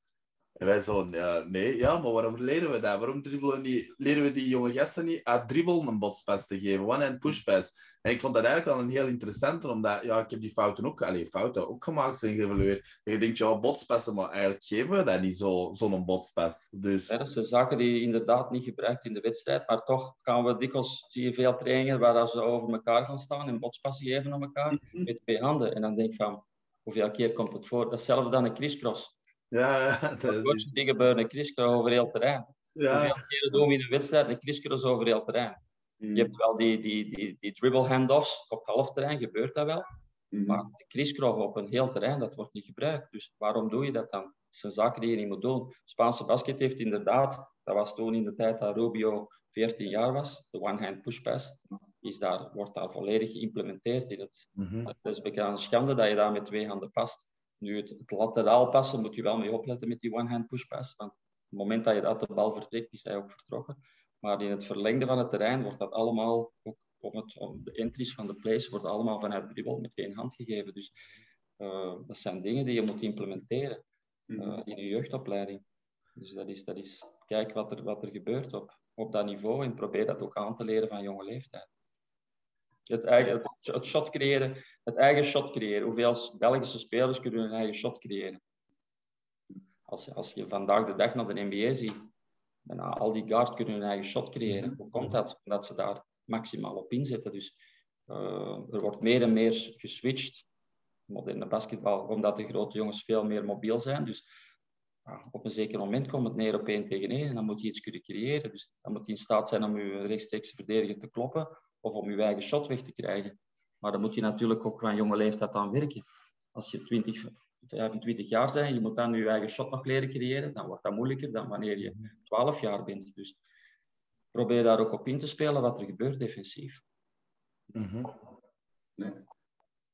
En wij zo, ja, nee, ja, maar waarom leren we dat? Waarom dribbelen niet, leren we die jonge gasten niet uit dribbelen een botspas te geven? One-hand pushpass. En ik vond dat eigenlijk wel een heel interessante, omdat ja, ik heb die fouten ook, allez, fouten ook gemaakt en geëvalueerd. En je denkt, ja, botspassen, maar eigenlijk geven we dat niet zo, zo'n botspas. Dus... Ja, dat zijn zaken die je inderdaad niet gebruikt in de wedstrijd, maar toch gaan we dikwijls, zie je veel trainingen waar ze over elkaar gaan staan en botspassen geven aan elkaar mhm. met twee handen. En dan denk ik van, hoeveel keer komt het voor? Datzelfde dan een crisscross. Ja, dat is... die gebeuren een crisscross over heel terrein. Ja. Hoeveel keren doen we in de wedstrijd een crisscross over heel terrein? Je hebt wel die, die, die, die dribble handoffs op half terrein, gebeurt dat wel. Mm. Maar de crisscross op een heel terrein, dat wordt niet gebruikt. Dus waarom doe je dat dan? Dat zijn zaken die je niet moet doen. Spaanse basket heeft inderdaad, dat was toen in de tijd dat Rubio 14 jaar was, de one-hand push-pass, is daar, wordt daar volledig geïmplementeerd. In het, mm -hmm. Het is een schande dat je daar met twee handen past. Nu, het, het lateraal passen moet je wel mee opletten met die one-hand push-pass, want op het moment dat je dat de bal vertrekt, is hij ook vertrokken. Maar in het verlengde van het terrein wordt dat allemaal, ook op, het, de entries van de plays, wordt allemaal vanuit dribbel met één hand gegeven. Dus uh, dat zijn dingen die je moet implementeren uh, in je jeugdopleiding. Dus dat is, dat is kijk wat er, wat er gebeurt op, op dat niveau en probeer dat ook aan te leren van jonge leeftijd. Het, eigen, het, het shot creëren, het eigen shot creëren. Hoeveel Belgische spelers kunnen hun eigen shot creëren? Als, als je vandaag de dag naar de NBA ziet, bijna al die guards kunnen hun eigen shot creëren. Hoe komt dat? Omdat ze daar maximaal op inzetten. Dus uh, er wordt meer en meer geswitcht, moderne basketbal, omdat de grote jongens veel meer mobiel zijn. Dus uh, op een zeker moment komt het neer op één tegen één en dan moet je iets kunnen creëren. Dus dan moet je in staat zijn om je rechtstreeks verdediger te kloppen of om je eigen shot weg te krijgen. Maar dan moet je natuurlijk ook van jonge leeftijd aan werken. Als je 20, 25 jaar zijn, je moet dan je eigen shot nog leren creëren, dan wordt dat moeilijker dan wanneer je 12 jaar bent. Dus probeer daar ook op in te spelen wat er gebeurt defensief. Mm -hmm. nee.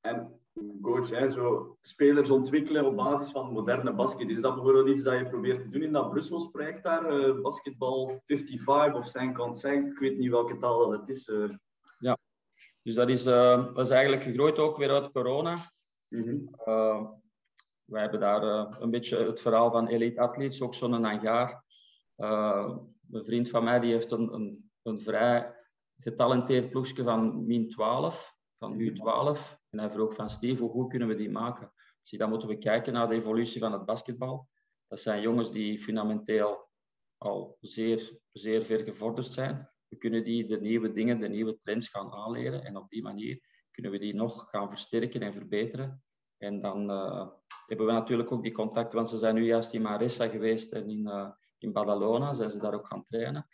En coach, hè, zo spelers ontwikkelen op basis van moderne basket. Is dat bijvoorbeeld iets dat je probeert te doen in dat Brussels project daar? Uh, basketbal 55 of 55, ik weet niet welke taal dat het is. Uh. Ja, dus dat is, uh, dat is eigenlijk gegroeid ook weer uit corona. Mm -hmm wij hebben daar uh, een beetje het verhaal van Elite Athletes, ook zo'n hangaar. Uh, een vriend van mij die heeft een, een, een vrij getalenteerd ploegje van min 12, van U12. En hij vroeg van Steve, hoe goed kunnen we die maken? Dus dan moeten we kijken naar de evolutie van het basketbal. Dat zijn jongens die fundamenteel al zeer, zeer ver gevorderd zijn. We kunnen die de nieuwe dingen, de nieuwe trends gaan aanleren. En op die manier kunnen we die nog gaan versterken en verbeteren. En dan uh, hebben we natuurlijk ook die contacten, want ze zijn nu juist in Marissa geweest en in, uh, in Badalona zijn ze daar ook gaan trainen.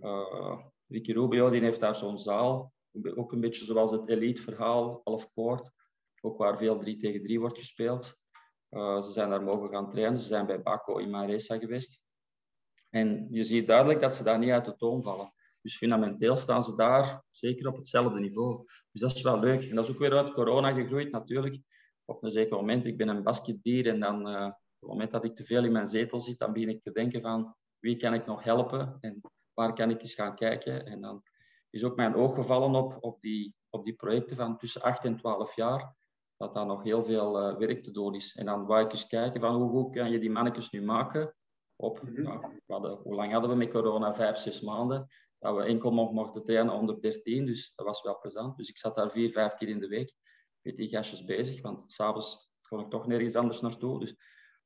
Uh, Ricky Rubio die heeft daar zo'n zaal, ook een beetje zoals het elite-verhaal, half koord, ook waar veel 3 tegen 3 wordt gespeeld. Ze zijn daar mogen gaan trainen, ze zijn bij Baco in Marissa geweest. En je ziet duidelijk dat ze daar niet uit de toon vallen. Dus fundamenteel staan ze daar zeker op hetzelfde niveau. Dus dat is wel leuk. En dat is ook weer uit corona gegroeid natuurlijk op een zeker moment, ik ben een basketdier en dan uh, op het moment dat ik te veel in mijn zetel zit, dan begin ik te denken van wie kan ik nog helpen en waar kan ik eens gaan kijken. En dan is ook mijn oog gevallen op, op, die, op die projecten van tussen 8 en 12 jaar, dat daar nog heel veel uh, werk te doen is. En dan wou ik eens kijken van hoe goed kan je die mannetjes nu maken op, ja, hadden, hoe lang hadden we met corona? Vijf, zes maanden. Dat we enkel mochten trainen onder 13, dus dat was wel plezant. Dus ik zat daar vier, vijf keer in de week met die gastjes bezig, want s'avonds kon ik toch nergens anders naartoe. Dus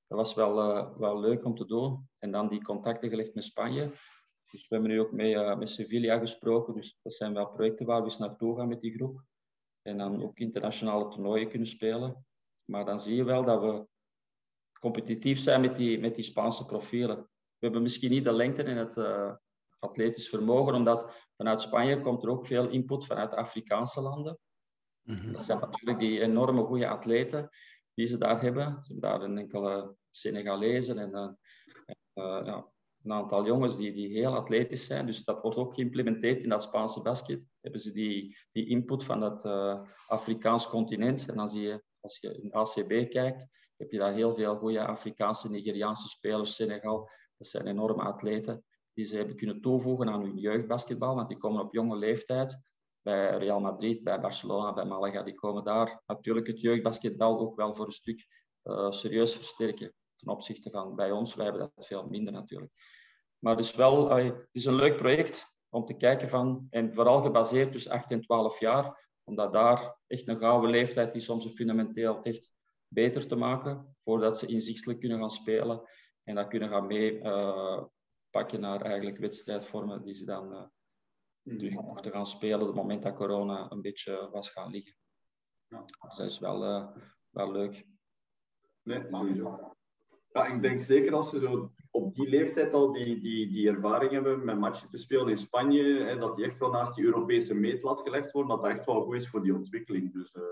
dat was wel, uh, wel leuk om te doen. En dan die contacten gelegd met Spanje. Dus we hebben nu ook uh, met Sevilla gesproken. Dus dat zijn wel projecten waar we eens naartoe gaan met die groep. En dan ook internationale toernooien kunnen spelen. Maar dan zie je wel dat we competitief zijn met die, met die Spaanse profielen. We hebben misschien niet de lengte en het uh, atletisch vermogen, omdat vanuit Spanje komt er ook veel input vanuit Afrikaanse landen. Mm Dat zijn natuurlijk die enorme goede atleten die ze daar hebben. Ze hebben daar een enkele Senegalezen en, uh, uh, ja, een aantal jongens die, die heel atletisch zijn. Dus dat wordt ook geïmplementeerd in dat Spaanse basket. Hebben ze die, die input van dat uh, Afrikaans continent. En dan zie je, als je in ACB kijkt, heb je daar heel veel goede Afrikaanse, Nigeriaanse spelers, Senegal. Dat zijn enorme atleten die ze hebben kunnen toevoegen aan hun jeugdbasketbal, want die komen op jonge leeftijd bij Real Madrid, bij Barcelona, bij Malaga. Die komen daar natuurlijk het jeugdbasketbal ook wel voor een stuk uh, serieus versterken ten opzichte van bij ons. Wij hebben dat veel minder natuurlijk. Maar het is wel uh, het is een leuk project om te kijken van, en vooral gebaseerd tussen 8 en 12 jaar, omdat daar echt een gouden leeftijd is om ze fundamenteel echt beter te maken, voordat ze inzichtelijk kunnen gaan spelen en dat kunnen gaan meepakken uh, naar eigenlijk wedstrijdvormen die ze dan uh, terug mochten gaan spelen op het moment dat corona een beetje was gaan liggen. Ja. Dus dat is wel, uh, wel leuk. Nee, sowieso. Ja, ik denk zeker als ze zo op die leeftijd al die, die, die ervaring hebben met matchen te spelen in Spanje, hè, dat die echt wel naast die Europese meetlat gelegd worden, dat dat echt wel goed is voor die ontwikkeling. Dus, uh,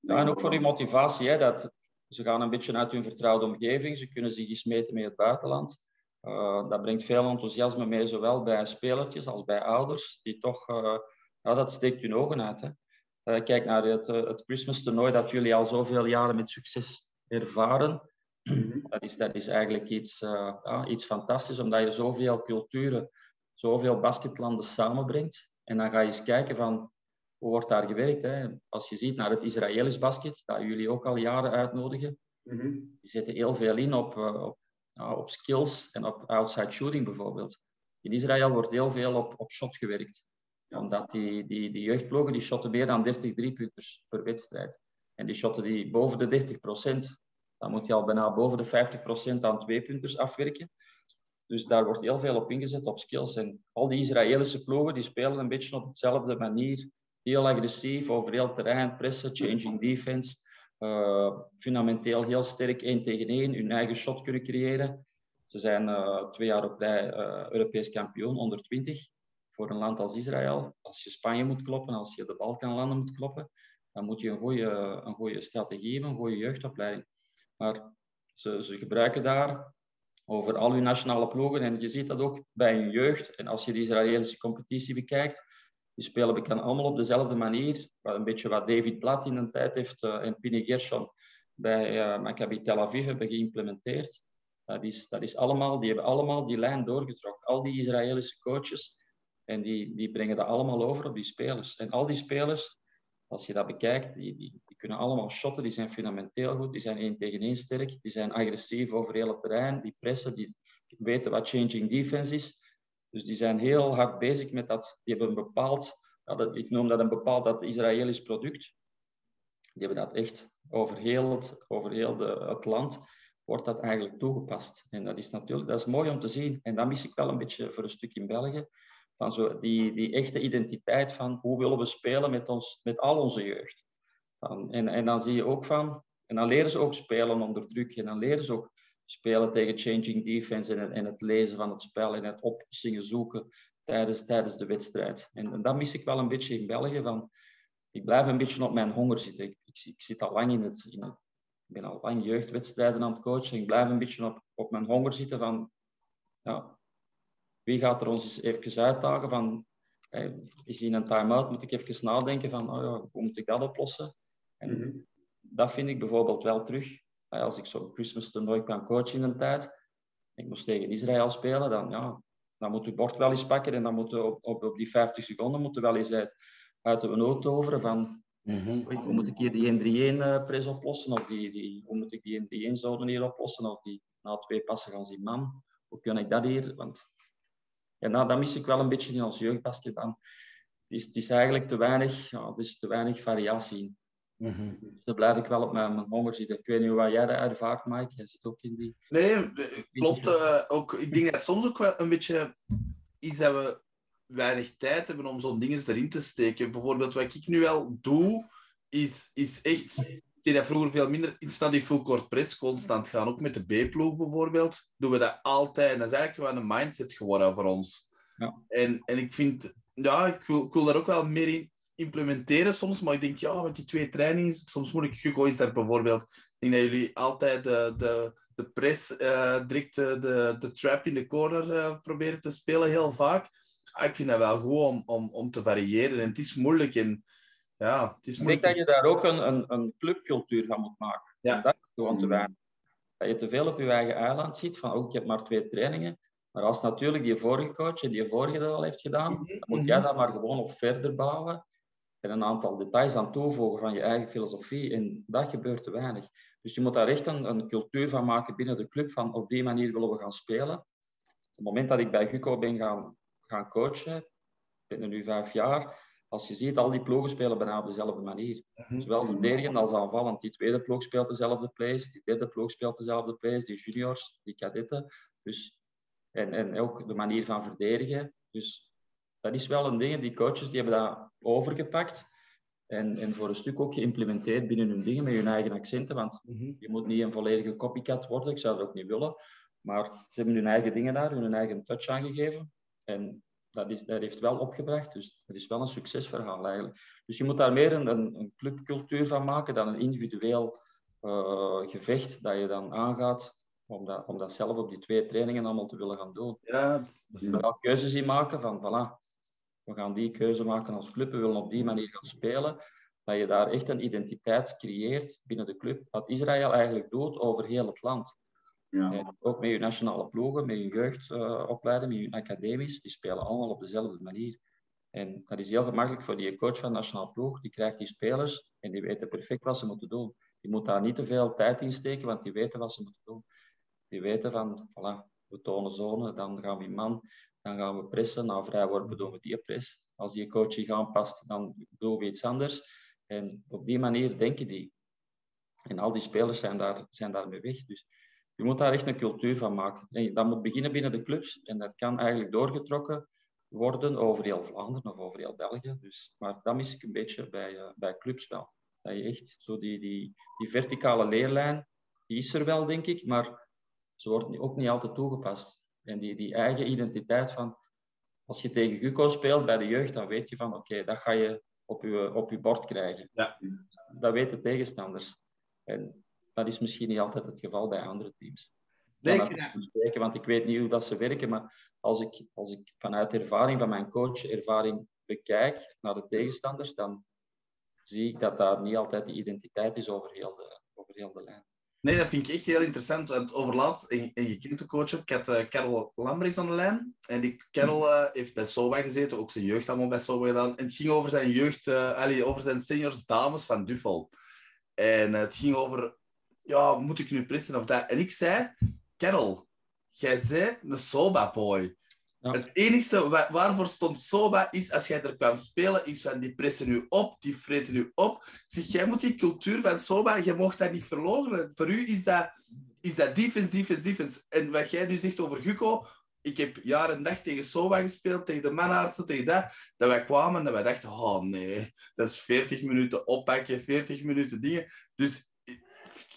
ja, en ook voor die motivatie. Hè, dat ze gaan een beetje uit hun vertrouwde omgeving. Ze kunnen zich eens meten met het buitenland. Uh, dat brengt veel enthousiasme mee, zowel bij spelertjes als bij ouders, die toch, uh, ja, dat steekt hun ogen uit. Hè. Uh, kijk naar het, het Christmas toernooi dat jullie al zoveel jaren met succes ervaren. Dat is, dat is eigenlijk iets, ja, iets fantastisch, omdat je zoveel culturen, zoveel basketlanden samenbrengt. En dan ga je eens kijken van hoe wordt daar gewerkt? Hè? Als je ziet naar het Israëlisch basket, dat jullie ook al jaren uitnodigen, -hmm. die zetten heel veel in op, op, ja, op skills en op outside shooting bijvoorbeeld. In Israël wordt heel veel op, op shot gewerkt. Omdat die, die, die jeugdploegen die shotten meer dan 30 driepunters per wedstrijd. En die shotten die boven de 30 procent, dan moet je al bijna boven de 50 procent aan tweepunters afwerken. Dus daar wordt heel veel op ingezet, op skills. En al die Israëlische ploegen die spelen een beetje op dezelfde manier heel agressief over heel terrein, pressen, changing defense. Uh, fundamenteel heel sterk één tegen één, hun eigen shot kunnen creëren. Ze zijn uh, twee jaar op rij uh, Europees kampioen onder 20 voor een land als Israël. Als je Spanje moet kloppen, als je de Balkanlanden moet kloppen, dan moet je een goede, een goede strategie hebben, een goede jeugdopleiding. Maar ze, ze gebruiken daar over al hun nationale ploegen en je ziet dat ook bij hun jeugd. En als je de Israëlische competitie bekijkt, die spelen bekend allemaal op dezelfde manier. Een beetje wat David Blatt in een tijd heeft uh, en Pini Gershon bij uh, Maccabi Tel Aviv hebben geïmplementeerd. Dat is, dat is allemaal, die hebben allemaal die lijn doorgetrokken. Al die Israëlische coaches. En die, die brengen dat allemaal over op die spelers. En al die spelers, als je dat bekijkt, die, die, die kunnen allemaal shotten. Die zijn fundamenteel goed. Die zijn één tegen één sterk. Die zijn agressief over heel het terrein. Die pressen. Die weten wat changing defense is. Dus die zijn heel hard bezig met dat. Die hebben een bepaald, dat, ik noem dat een bepaald dat Israëlisch product. Die hebben dat echt over heel het, over heel het land wordt dat eigenlijk toegepast. En dat is natuurlijk dat is mooi om te zien. En dat mis ik wel een beetje voor een stuk in België. Van zo die, die echte identiteit van hoe willen we spelen met, ons, met al onze jeugd. Van, en, en dan zie je ook van, en dan leren ze ook spelen onder druk. En dan leren ze ook spelen tegen changing defense en het, en het lezen van het spel en het oplossingen zoeken tijdens, tijdens de wedstrijd. En, en, dat mis ik wel een beetje in België. Van, ik blijf een beetje op mijn honger zitten. Ik, ik, ik zit al lang in het, in het, Ik ben al lang jeugdwedstrijden aan het coachen. Ik blijf een beetje op, op mijn honger zitten van... Ja, wie gaat er ons eens even uitdagen van... Hey, is in een time-out, moet ik even nadenken van... Oh ja, hoe moet ik dat oplossen? En mm -hmm. dat vind ik bijvoorbeeld wel terug als ik zo'n Christmas toernooi kan coachen in een tijd, ik moest tegen Israël spelen, dan, ja, dan moet je bord wel eens pakken en dan moeten op, op, op die 50 seconden moeten wel eens uit, uit de nood toveren van mm -hmm. hoe moet ik hier die 1-3-1 uh, press oplossen of die, die, hoe moet ik die 1-3-1 zouden hier oplossen of die na twee passen gaan zien man. hoe kan ik dat hier? Want ja, nou, dat mis ik wel een beetje in ons jeugdbasket. Het is, het is eigenlijk te weinig, ja, dus te weinig variatie in. Dus daar blijf ik wel op mijn, mijn honger zitten. Ik weet niet hoe jij dat ervaart, Mike. Jij zit ook in die... Nee, eh, klopt. eh, ook, ik denk dat soms ook wel een beetje is dat we weinig tijd hebben om zo'n dingen erin te steken. Bijvoorbeeld, wat ik nu wel doe, is, is echt... Ik deed dat vroeger veel minder. Iets naar die full court press constant gaan. Ook met de B-ploeg bijvoorbeeld, doen we dat altijd. En dat is eigenlijk wel een mindset geworden voor ons. Ja. En, en ik vind... Ja, ik wil, ik wil daar ook wel meer in implementeren soms. Maar ik denk, ja, met die twee trainingen... Soms moet ik... Hugo is daar bijvoorbeeld... Ik denk dat jullie altijd de, de, de press, eh, direct de, de, de trap in de corner eh, proberen te spelen, heel vaak. Ah, ik vind dat wel goed om, om, om te variëren. En het is moeilijk. En, ja, het is Ik denk moeilijk. dat je daar ook een, een, een clubcultuur van moet maken. Ja. En dat is gewoon te weinig. Dat je te veel op je eigen eiland ziet, van ook, je hebt maar twee trainingen. Maar als natuurlijk die vorige coach en die vorige dat al heeft gedaan, Mhm, dan moet mhm. jij daar maar gewoon op verder bouwen en een aantal details aan toevoegen van je eigen filosofie. En dat gebeurt te weinig. Dus je moet daar echt een, een cultuur van maken binnen de club, van op die manier willen we gaan spelen. Op het moment dat ik bij Guco ben gaan, gaan coachen, ik ben er nu vijf jaar, als je ziet, al die ploegen spelen bijna op dezelfde manier. Mhm. Zowel verdedigend als aanvallend. Die tweede ploeg speelt dezelfde plays, die derde ploeg speelt dezelfde plays, die juniors, die kadetten. Dus, en, en ook de manier van verdedigen. Dus dat is wel een ding. Die coaches die hebben dat overgepakt. En, en voor een stuk ook geïmplementeerd binnen hun dingen met hun eigen accenten. Want Mhm. je moet niet een volledige copycat worden. Ik zou dat ook niet willen. Maar ze hebben hun eigen dingen daar, hun eigen touch aangegeven. En dat, is, dat heeft wel opgebracht. Dus dat is wel een succesverhaal eigenlijk. Dus je moet daar meer een, een, een clubcultuur van maken dan een individueel eh, gevecht dat je dan aangaat om dat, om dat zelf op die twee trainingen allemaal te willen gaan doen. Ja, dat is- Je moet ook keuzes in maken van, voilà, we gaan die keuze maken als club, we willen op die manier gaan spelen. Dat je daar echt een identiteit creëert binnen de club. Wat Israël eigenlijk doet over heel het land. Ja. En ook met je nationale ploegen, met je jeugdopleiding, met je academies, die spelen allemaal op dezelfde manier. En dat is heel gemakkelijk voor die coach van de nationale ploeg. Die krijgt die spelers en die weten perfect wat ze moeten doen. Die moet daar niet te veel tijd in steken, want die weten wat ze moeten doen. Die weten van, voilà, we tonen zone, dan gaan we in man, dan gaan we pressen. Na vrijworpen doen we die press. Als die coach zich aanpast, dan doen we iets anders. En op die manier denken die. En al die spelers zijn, daar, zijn daarmee weg. Dus je moet daar echt een cultuur van maken. En dat moet beginnen binnen de clubs. En dat kan eigenlijk doorgetrokken worden over heel Vlaanderen of over heel België. Dus, maar dat mis ik een beetje bij, eh, bij clubs wel. Dat je echt zo die, die, die verticale leerlijn, die is er wel, denk ik, maar ze wordt ook niet altijd toegepast. En die, die eigen identiteit van, als je tegen Guco speelt bij de jeugd, dan weet je van, oké, dat ga je op je, op je bord krijgen. Ja. Dat weten tegenstanders. En dat is misschien niet altijd het geval bij andere teams. Nee, ik spreken, want ik weet niet hoe dat ze werken, maar als ik, als ik vanuit ervaring van mijn coach ervaring bekijk naar de tegenstanders, dan zie ik dat daar niet altijd die identiteit is over heel de, over heel de lijn. Nee, dat vind ik echt heel interessant. Want overlaatst, en, en je kent de coach ook, ik had eh Karel Lambrechts aan de lijn. En die Karel eh, heeft bij SOBA gezeten, ook zijn jeugd allemaal bij SOBA gedaan. En het ging over zijn jeugd, eh, allee, over zijn seniors dames van Duffel. En het ging over, ja, moet ik nu pressen of dat? En ik zei, Karel, jij zei een SOBA-boy. Het enige wa- waarvoor stond SOBA is, als jij er kwam spelen, is van die pressen nu op, die vreten nu op. Zeg, jij moet die cultuur van SOBA, je mocht dat niet verlogenen. Voor u is dat, is dat defense. En wat jij nu zegt over Guco, ik heb jaren en tegen SOBA gespeeld, tegen de manartsen, tegen dat. Dat wij kwamen en wij dachten, oh nee, dat is 40 minuten oppakken, 40 minuten dingen. Dus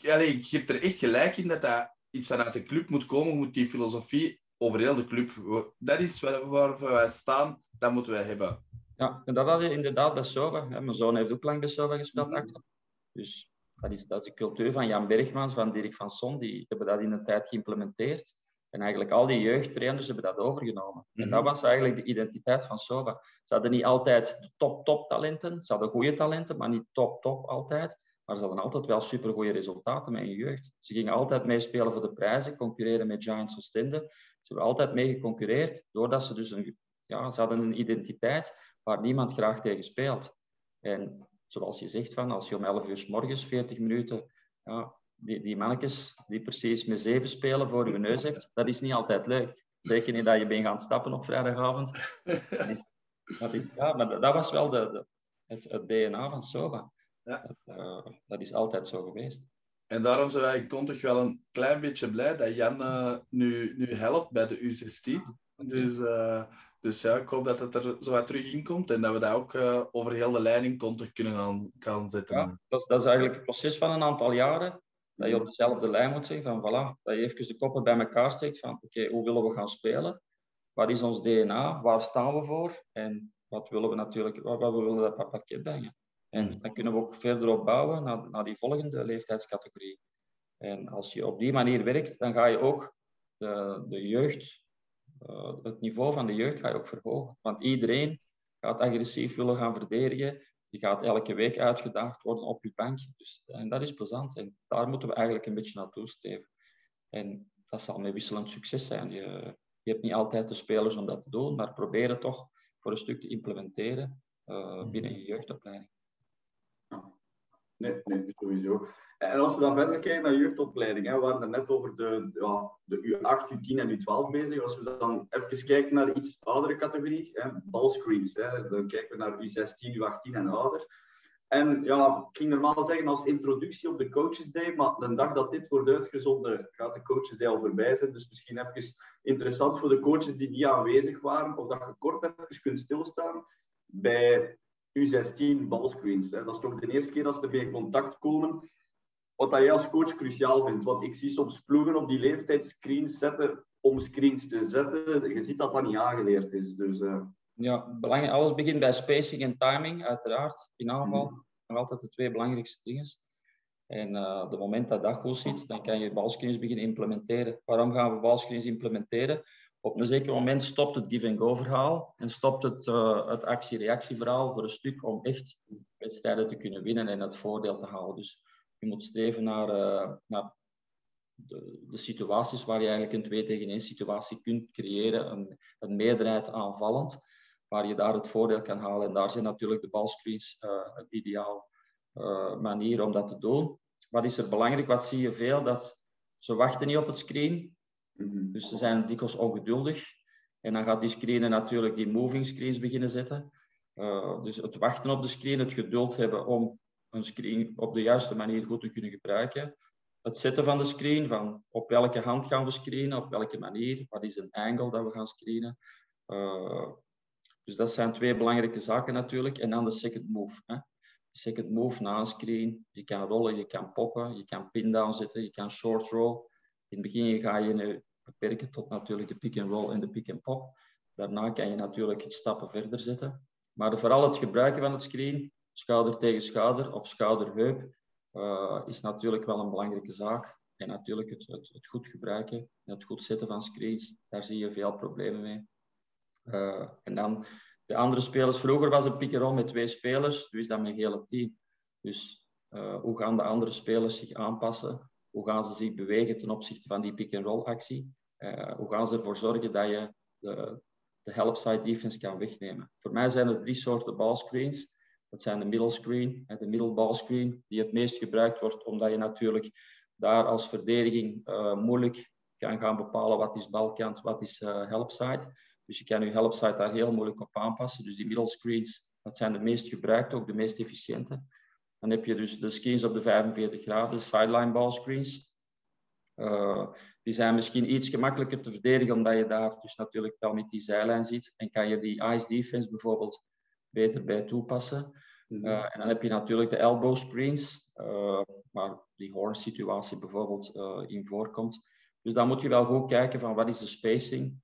eh, allee, je hebt er echt gelijk in dat dat iets vanuit de club moet komen, moet die filosofie over heel de club. Dat is waar, wij staan, dat moeten wij hebben. Ja, en dat had je inderdaad bij Soba. hè. Mijn zoon heeft ook lang bij Soba gespeeld. Axel. Dus dat is, dat is de cultuur van Jan Bergmans, van Dirk van Son. Die hebben dat in een tijd geïmplementeerd. En eigenlijk al die jeugdtrainers hebben dat overgenomen. En Mhm. dat was eigenlijk de identiteit van Soba. Ze hadden niet altijd de top-top talenten. Ze hadden goede talenten, maar niet top-top altijd. Maar ze hadden altijd wel supergoeie resultaten met hun jeugd. Ze gingen altijd meespelen voor de prijzen, concurreren met Giants Oostende. Ze hebben altijd mee geconcurreerd, doordat ze dus een, ja, ze hadden een identiteit waar niemand graag tegen speelt. En zoals je zegt, van, als je om 11 uur s morgens 40 minuten, ja, die, die mannetjes die precies met zeven spelen voor je neus hebt, dat is niet altijd leuk. Zeker niet dat je bent gaan stappen op vrijdagavond. Dat is, dat is, ja, maar dat was wel de, de het, het, DNA van Soba. Ja. Dat, uh, dat, is altijd zo geweest. En daarom zijn wij toch wel een klein beetje blij dat Jan uh, nu, nu helpt bij de U16. Dus, uh, dus ja, ik hoop dat het er zo wat terug in komt en dat we dat ook over heel de lijn in contact kunnen gaan, gaan zetten. Ja, dat, is, dat is eigenlijk het proces van een aantal jaren dat je op dezelfde lijn moet zijn van voilà, dat je even de koppen bij elkaar steekt van oké, hoe willen we gaan spelen? Wat is ons DNA? Waar staan we voor? En wat willen we natuurlijk, wat, wat we willen dat pakket brengen? En hmm. dan kunnen we ook verder opbouwen naar, naar die volgende leeftijdscategorie. En als je op die manier werkt, dan ga je ook de, de jeugd, uh, het niveau van de jeugd ga je ook verhogen. Want iedereen gaat agressief willen gaan verdedigen die gaat elke week uitgedaagd worden op je bankje. Dus, en dat is plezant. En daar moeten we eigenlijk een beetje naartoe streven. En dat zal met wisselend succes zijn. Je, je hebt niet altijd de spelers om dat te doen, maar probeer het toch voor een stuk te implementeren uh, binnen je jeugdopleiding. Nee, nee, sowieso. En als we dan verder kijken naar jeugdopleiding, hè, we waren er net over de, ja, de U8, U10 en U12 bezig. Als we dan even kijken naar de iets oudere categorie, hè, ballscreens, hè, dan kijken we naar U16, U18 en ouder. En ja, ik ging normaal zeggen als introductie op de Coaches Day, maar de dag dat dit wordt uitgezonden, gaat de Coaches Day al voorbij zijn. Dus misschien even interessant voor de coaches die niet aanwezig waren, of dat je kort even kunt stilstaan bij U16 balscreens. Hè. Dat is toch de eerste keer dat ze ermee in contact komen. Wat dat jij als coach cruciaal vindt. Want ik zie soms ploegen op die leeftijd screens zetten om screens te zetten. Je ziet dat dat niet aangeleerd is. Dus, uh... Ja, belangrijk. alles begint bij spacing en timing, uiteraard. In aanval. Mm. Nog altijd de twee belangrijkste dingen. En uh, op het moment dat dat goed zit, dan kan je balscreens beginnen implementeren. Waarom gaan we balscreens implementeren? Op een zeker moment stopt het give-and-go verhaal en stopt het, uh, het actie-reactie verhaal voor een stuk om echt wedstrijden te kunnen winnen en het voordeel te halen. Dus je moet streven naar, uh, naar de, de, situaties waar je eigenlijk een 2 tegen 1 situatie kunt creëren, een, een, meerderheid aanvallend, waar je daar het voordeel kan halen. En daar zijn natuurlijk de balscreens uh, een ideaal manier om dat te doen. Wat is er belangrijk? Wat zie je veel? Dat ze wachten niet op het screen, Mhm. Dus ze zijn dikwijls ongeduldig. En dan gaat die screen natuurlijk die moving screens beginnen zetten. Uh, dus het wachten op de screen, het geduld hebben om een screen op de juiste manier goed te kunnen gebruiken. Het zetten van de screen, van op welke hand gaan we screenen, op welke manier, wat is een angle dat we gaan screenen. Uh, dus dat zijn twee belangrijke zaken natuurlijk. En dan de second move. Hè. De second move na een screen. Je kan rollen, je kan poppen, je kan pin down zetten, je kan short roll. In het begin ga je beperken tot natuurlijk de pick and roll en de pick and pop. Daarna kan je natuurlijk stappen verder zetten. Maar vooral het gebruiken van het screen, schouder tegen schouder of schouder-heup, uh, is natuurlijk wel een belangrijke zaak. En natuurlijk het, het, het, goed gebruiken en het goed zetten van screens, daar zie je veel problemen mee. Uh, en dan de andere spelers. Vroeger was een pick and roll met twee spelers, nu is dat met een hele team. Dus uh, hoe gaan de andere spelers zich aanpassen? Hoe gaan ze zich bewegen ten opzichte van die pick-and-roll actie? Uh, hoe gaan ze ervoor zorgen dat je de, de help-side defense kan wegnemen? Voor mij zijn er drie soorten ballscreens. Dat zijn de middle screen, de middle screen, die het meest gebruikt wordt, omdat je natuurlijk daar als verdediging uh, moeilijk kan gaan bepalen wat is balkant, wat is uh, helpside. Dus je kan je helpside daar heel moeilijk op aanpassen. Dus die middle screens, dat zijn de meest gebruikte, ook de meest efficiënte. Dan heb je dus de screens op de 45 graden, sideline ball screens. Uh, die zijn misschien iets gemakkelijker te verdedigen, omdat je daar dus natuurlijk wel met die zijlijn zit. En kan je die ice defense bijvoorbeeld beter bij toepassen. Uh, en dan heb je natuurlijk de elbow screens, uh, waar die horn situatie bijvoorbeeld in voorkomt. Dus dan moet je wel goed kijken van wat is de spacing,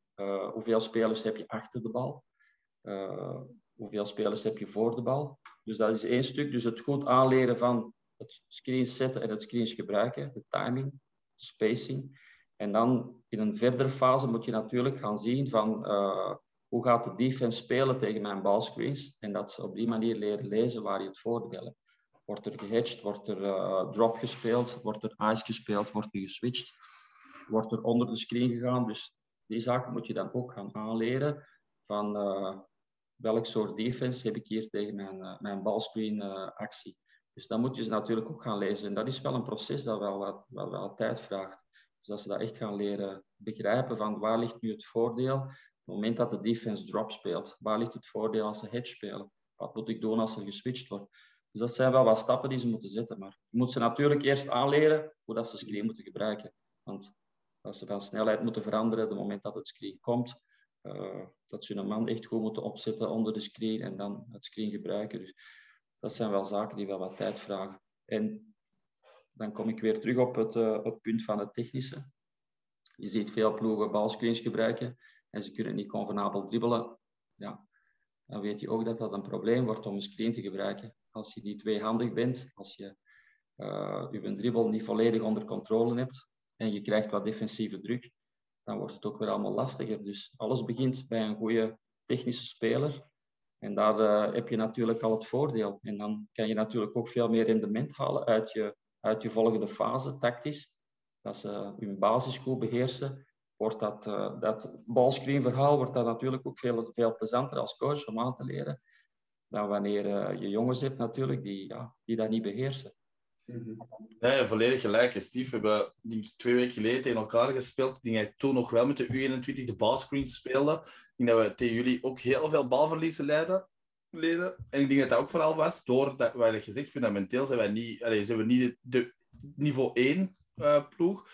hoeveel spelers heb je achter de bal hoeveel spelers heb je voor de bal. Dus dat is één stuk. Dus het goed aanleren van het screens zetten en het screens gebruiken, de timing, de spacing. En dan in een verdere fase moet je natuurlijk gaan zien van uh, hoe gaat de defense spelen tegen mijn balscreens. En dat ze op die manier leren lezen waar je het voordeel hebt. Wordt er gehedged, wordt er uh, drop gespeeld, wordt er ice gespeeld, wordt er geswitcht, wordt er onder de screen gegaan. Dus die zaken moet je dan ook gaan aanleren van uh, welk soort defense heb ik hier tegen mijn, uh, mijn balscreen uh, actie. Dus dan moet je ze natuurlijk ook gaan lezen. En dat is wel een proces dat wel wat, wel, wel tijd vraagt. Dus dat ze dat echt gaan leren begrijpen van waar ligt nu het voordeel op het moment dat de defense drop speelt. Waar ligt het voordeel als ze hedge spelen? Wat moet ik doen als er geswitcht wordt? Dus dat zijn wel wat stappen die ze moeten zetten. Maar je moet ze natuurlijk eerst aanleren hoe dat ze screen moeten gebruiken. Want als ze van snelheid moeten veranderen op het moment dat het screen komt, uh, dat ze hun man echt goed moeten opzetten onder de screen en dan het screen gebruiken. Dus dat zijn wel zaken die wel wat tijd vragen. En dan kom ik weer terug op het, het punt van het technische. Je ziet veel ploegen balscreens gebruiken en ze kunnen niet convenabel dribbelen. Ja, dan weet je ook dat dat een probleem wordt om een screen te gebruiken. Als je niet tweehandig bent, als je uh, je dribbel niet volledig onder controle hebt en je krijgt wat defensieve druk, dan wordt het ook weer allemaal lastiger. Dus alles begint bij een goede technische speler. En daar uh, heb je natuurlijk al het voordeel. En dan kan je natuurlijk ook veel meer rendement halen uit je, uit je volgende fase, tactisch. Dat ze hun basis goed beheersen. Wordt dat, uh, dat balscreen-verhaal wordt dat natuurlijk ook veel, veel plezanter als coach om aan te leren. Dan wanneer je jongens hebt natuurlijk die, ja, die dat niet beheersen. Nee, volledig gelijk. Steve, we hebben twee weken geleden tegen elkaar gespeeld. Ik denk dat toen nog wel met de U21 de balscreens speelde. Ik denk dat we tegen jullie ook heel veel balverliezen. Leden. En ik denk dat dat ook vooral was door dat, wat je gezegd, fundamenteel zijn wij niet, allez, zijn we niet de, niveau 1 uh, eh, ploeg.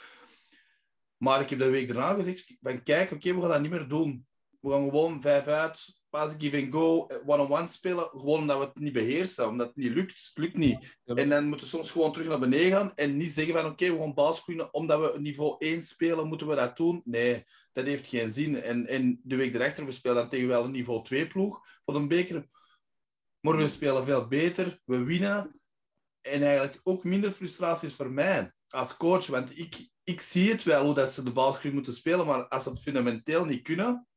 Maar ik heb de week daarna gezegd: van kijk, oké, we gaan dat niet meer doen. We gaan gewoon vijf uit, pas give and go, one-on-one spelen, gewoon omdat we het niet beheersen, omdat het niet lukt. Het lukt niet. En dan moeten we soms gewoon terug naar beneden gaan en niet zeggen van oké, okay, we gaan balscreenen, omdat we niveau 1 spelen, moeten we dat doen. Nee, dat heeft geen zin. En, en de week erachter, we spelen dan tegen wel een niveau 2 ploeg voor een beker. Maar we spelen veel beter, we winnen. En eigenlijk ook minder frustraties voor mij als coach, want ik, ik zie het wel hoe dat ze de balscreen moeten spelen, maar als ze het fundamenteel niet kunnen,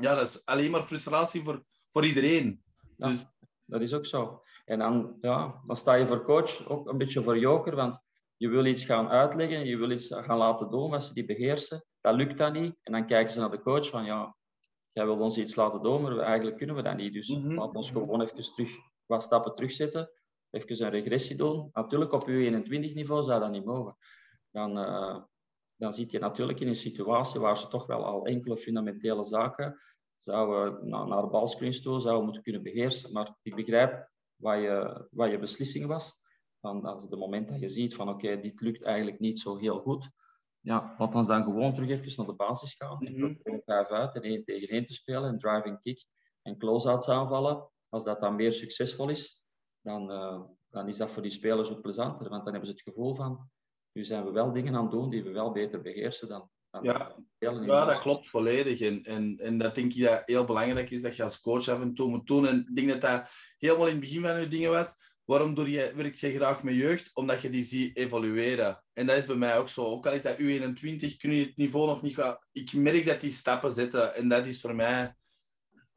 ja, dat is alleen maar frustratie voor, voor iedereen. Ja, dus... Dat is ook zo. En dan, ja, dan sta je voor coach ook een beetje voor joker, want je wil iets gaan uitleggen, je wil iets gaan laten doen wat ze die beheersen. Dat lukt dan niet. En dan kijken ze naar de coach van, ja, jij wil ons iets laten doen, maar eigenlijk kunnen we dat niet. Dus mm -hmm. laat ons gewoon even terug, wat stappen terugzetten, even een regressie doen. Natuurlijk, op je 21-niveau zou dat niet mogen. Dan, uh, dan zit je natuurlijk in een situatie waar ze toch wel al enkele fundamentele zaken zouden naar, naar balscreens toe zouden moeten kunnen beheersen. Maar ik begrijp wat je, wat je beslissing was. Van, als het moment dat je ziet van oké, okay, dit lukt eigenlijk niet zo heel goed. Ja, laat ons dan gewoon terug even naar de basis gaan. Mm -hmm. En vijf uit en één tegen één te spelen. En driving kick en close-outs aanvallen. Als dat dan meer succesvol is, dan, uh, dan is dat voor die spelers ook plezanter. Want dan hebben ze het gevoel van, nu zijn we wel dingen aan het doen die we wel beter beheersen dan, ja, ja dat klopt volledig. En, en, en dat denk ik dat heel belangrijk is dat je als coach af en toe moet doen. En ik denk dat dat helemaal in het begin van je dingen was. Waarom doe je, werk je graag met jeugd? Omdat je die ziet evolueren. En dat is bij mij ook zo. Ook al is dat U21, kun je het niveau nog niet gaan... Ik merk dat die stappen zetten. En dat is voor mij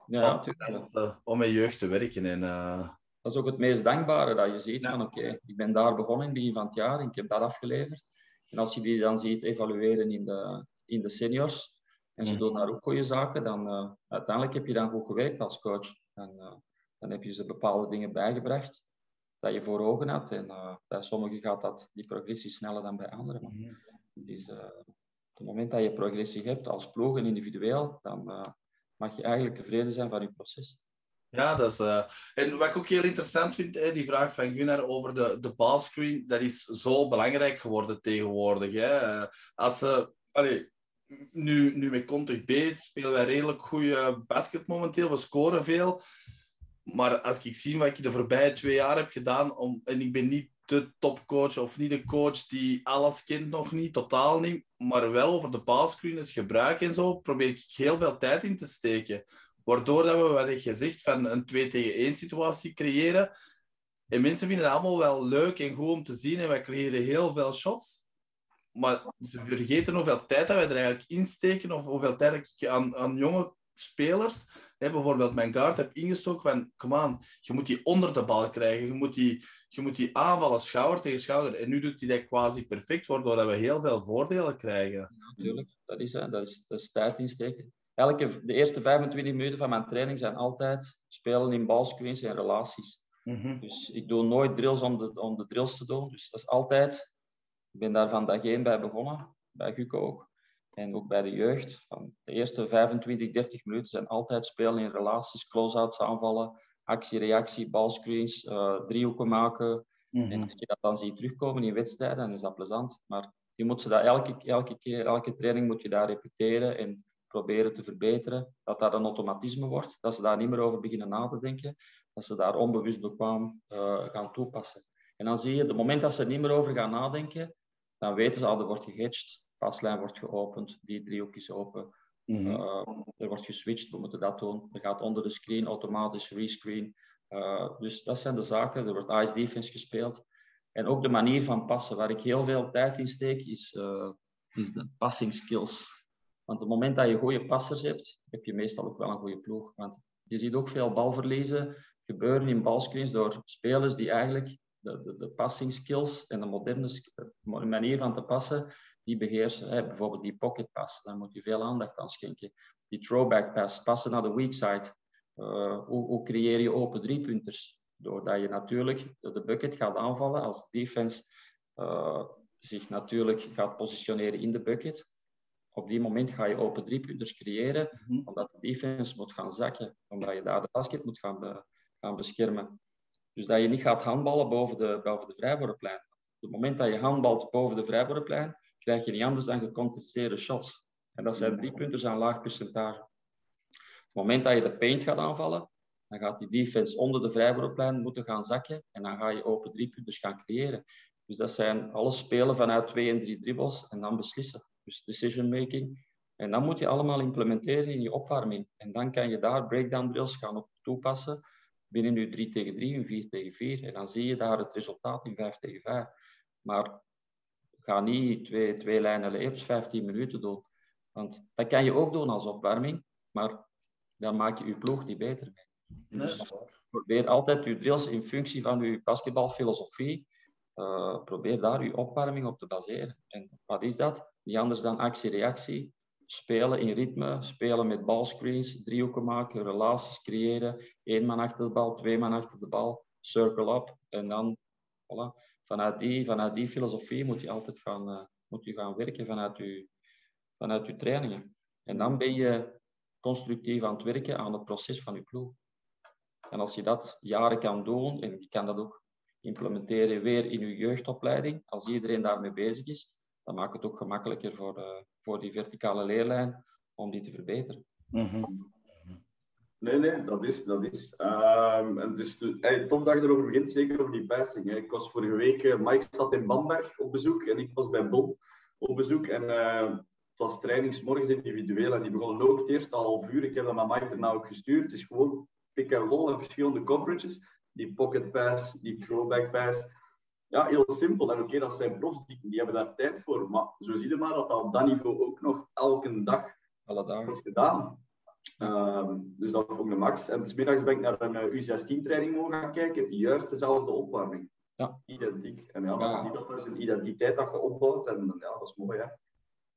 ja, om, om met jeugd te werken. En, uh... Dat is ook het meest dankbare, dat je ziet ja. van oké, ik ben daar begonnen in het begin van het jaar en ik heb dat afgeleverd. En als je die dan ziet evalueren in de, in de seniors, en ze doen daar ook goede zaken, dan uh, uiteindelijk heb je dan goed gewerkt als coach. En, uh, dan heb je ze bepaalde dingen bijgebracht dat je voor ogen had. En uh, bij sommigen gaat dat, die progressie sneller dan bij anderen. Maar dus, op het moment dat je progressie hebt als ploeg en individueel, dan mag je eigenlijk tevreden zijn van je proces. Ja, dat is, uh, en wat ik ook heel interessant vind, hè, die vraag van Gunnar over de, de ballscreen, dat is zo belangrijk geworden tegenwoordig. Hè. Uh, als ze, allee, nu, nu met Contig B spelen wij redelijk goede basket momenteel, we scoren veel. Maar als ik zie wat ik de voorbije twee jaar heb gedaan, om, en ik ben niet de topcoach of niet de coach die alles kent nog niet, totaal niet, maar wel over de ballscreen, het gebruik en zo, probeer ik heel veel tijd in te steken. Waardoor dat we, wat je gezegd, van een 2 tegen 1 situatie creëren. En mensen vinden het allemaal wel leuk en goed om te zien. En wij creëren heel veel shots. Maar ze vergeten hoeveel tijd dat wij er eigenlijk insteken. Of hoeveel tijd ik aan, aan jonge spelers, hè, bijvoorbeeld mijn guard, heb ingestoken van, kom aan, je moet die onder de bal krijgen. Je moet die, je moet die aanvallen schouder tegen schouder. En nu doet hij dat quasi perfect, waardoor we heel veel voordelen krijgen. natuurlijk, dat is, hè. Dat, is, dat is tijd insteken elke, de eerste 25 minuten van mijn training zijn altijd spelen in balscreens en relaties. Mhm. Dus ik doe nooit drills om de, om de drills te doen. Dus dat is altijd... Ik ben daar van dag één bij begonnen, bij Guco ook. En ook bij de jeugd. Van de eerste 25, 30 minuten zijn altijd spelen in relaties, close-outs aanvallen, actie-reactie, balscreens, uh, driehoeken maken. En mhm. als je dat dan ziet terugkomen in wedstrijden, dan is dat plezant. Maar je moet ze dat elke, elke keer, elke training moet je daar repeteren en proberen te verbeteren. Dat dat een automatisme wordt, dat ze daar niet meer over beginnen na te denken, dat ze daar onbewust bekwaam uh, gaan toepassen. En dan zie je, het moment dat ze er niet meer over gaan nadenken, dan weten ze al, er wordt gehedged, paslijn wordt geopend, die driehoek is open, mm er wordt geswitcht, we moeten dat doen. Er gaat onder de screen automatisch rescreen. Uh, dus dat zijn de zaken. Er wordt ice defense gespeeld. En ook de manier van passen, waar ik heel veel tijd in steek, is, uh, is de passing skills. Want op het moment dat je goede passers hebt, heb je meestal ook wel een goede ploeg. Want je ziet ook veel balverliezen gebeuren in balscreens door spelers die eigenlijk de, de, de passing skills en de moderne manier van te passen, die beheersen. Hè. Bijvoorbeeld die pocket pass, daar moet je veel aandacht aan schenken. Die throwback pass, passen naar de weak side. Uh, hoe, creëer je open driepunters? Doordat je natuurlijk de bucket gaat aanvallen als defense uh, zich natuurlijk gaat positioneren in de bucket. Op die moment ga je open driepunters creëren, -hmm. omdat de defense moet gaan zakken, omdat je daar de basket moet gaan, be gaan beschermen. Dus dat je niet gaat handballen boven de, boven de vrijworplijn. Op het moment dat je handbalt boven de vrijworplijn, krijg je niet anders dan gecontesteerde shots. En dat zijn drie punten aan laag percentage. Op het moment dat je de paint gaat aanvallen, dan gaat die defense onder de vrijworplijn moeten gaan zakken en dan ga je open drie punten gaan creëren. Dus dat zijn alles spelen vanuit twee en drie dribbles en dan beslissen. Dus decision making. En dan moet je allemaal implementeren in je opwarming. En dan kan je daar breakdown drills gaan op toepassen binnen je 3 tegen 3, je 4 tegen 4. En dan zie je daar het resultaat in 5 tegen 5. Maar ga niet twee, twee lijnen layups 15 minuten doen. Want dat kan je ook doen als opwarming, maar dan maak je je ploeg niet beter mee. Dus probeer altijd je drills in functie van je basketbalfilosofie. Uh, probeer daar je opwarming op te baseren. En wat is dat? Niet anders dan actie-reactie. Spelen in ritme, spelen met balscreens, driehoeken maken, relaties creëren. Eén man achter de bal, twee man achter de bal, circle up. En dan, voilà vanuit die, vanuit die filosofie moet je altijd gaan, uh, moet je gaan werken vanuit je, vanuit je trainingen. En dan ben je constructief aan het werken aan het proces van je ploeg. En als je dat jaren kan doen, en je kan dat ook implementeren weer in je jeugdopleiding, als iedereen daarmee bezig is, dan maakt het ook gemakkelijker voor, uh, voor die verticale leerlijn om die te verbeteren. Mm -hmm. Nee, nee, dat is. Dat is. Um, en dus, hey, tof dat je erover begint, zeker over die passing. Hè. Ik was vorige week, uh, Mike zat in Bamberg op bezoek en ik was bij Bon op bezoek. En uh, het was trainingsmorgens individueel en die begonnen ook het eerste half uur. Ik heb dat met Mike daarna ook gestuurd. Het is gewoon pick and roll en verschillende coverages. Die pocket pass, die throwback pass. Ja, heel simpel. En oké, okay, dat zijn profs, die, die hebben daar tijd voor. Maar zo zie je maar dat dat op dat niveau ook nog elke dag Alle dagen. wordt gedaan. Um, dus dat vond ik de max. En smiddags ben ik naar een eh, U16-training mogen gaan kijken. Juist dezelfde opwarming. Ja. Identiek. En ja, dan ja. zie je dat is een identiteit dat je opbouwt. En ja, dat is mooi, hè.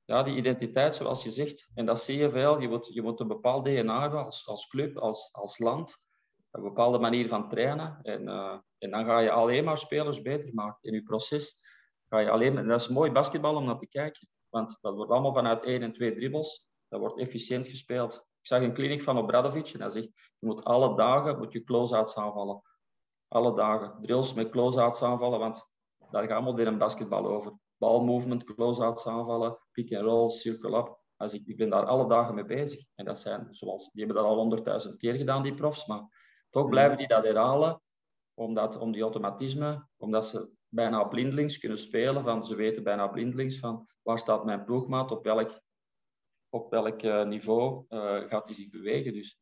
Ja, die identiteit, zoals je zegt. En dat zie je veel. Je moet, je moet een bepaald DNA hebben als, als club, als, als land. Een bepaalde manier van trainen. En, uh, en dan ga je alleen maar spelers beter maken. In je proces ga je alleen... En dat is mooi basketbal om naar te kijken. Want dat wordt allemaal vanuit één en twee dribbles. Dat wordt efficiënt gespeeld. Ik zag een kliniek van Obradovic en hij zegt, je moet alle dagen moet je close-outs aanvallen. Alle dagen. Drills met close-outs aanvallen, want daar gaat modern basketbal over. Balmovement, close-outs aanvallen, pick and roll, circle up. Als ik, ik ben daar alle dagen mee bezig. En dat zijn, zoals, die hebben dat al honderdduizend keer gedaan, die profs, maar toch blijven die dat herhalen, omdat, om die automatisme, omdat ze bijna blindelings kunnen spelen, van, ze weten bijna blindelings van waar staat mijn ploegmaat, op welk op welk uh, niveau uh, gaat hij zich bewegen. Dus.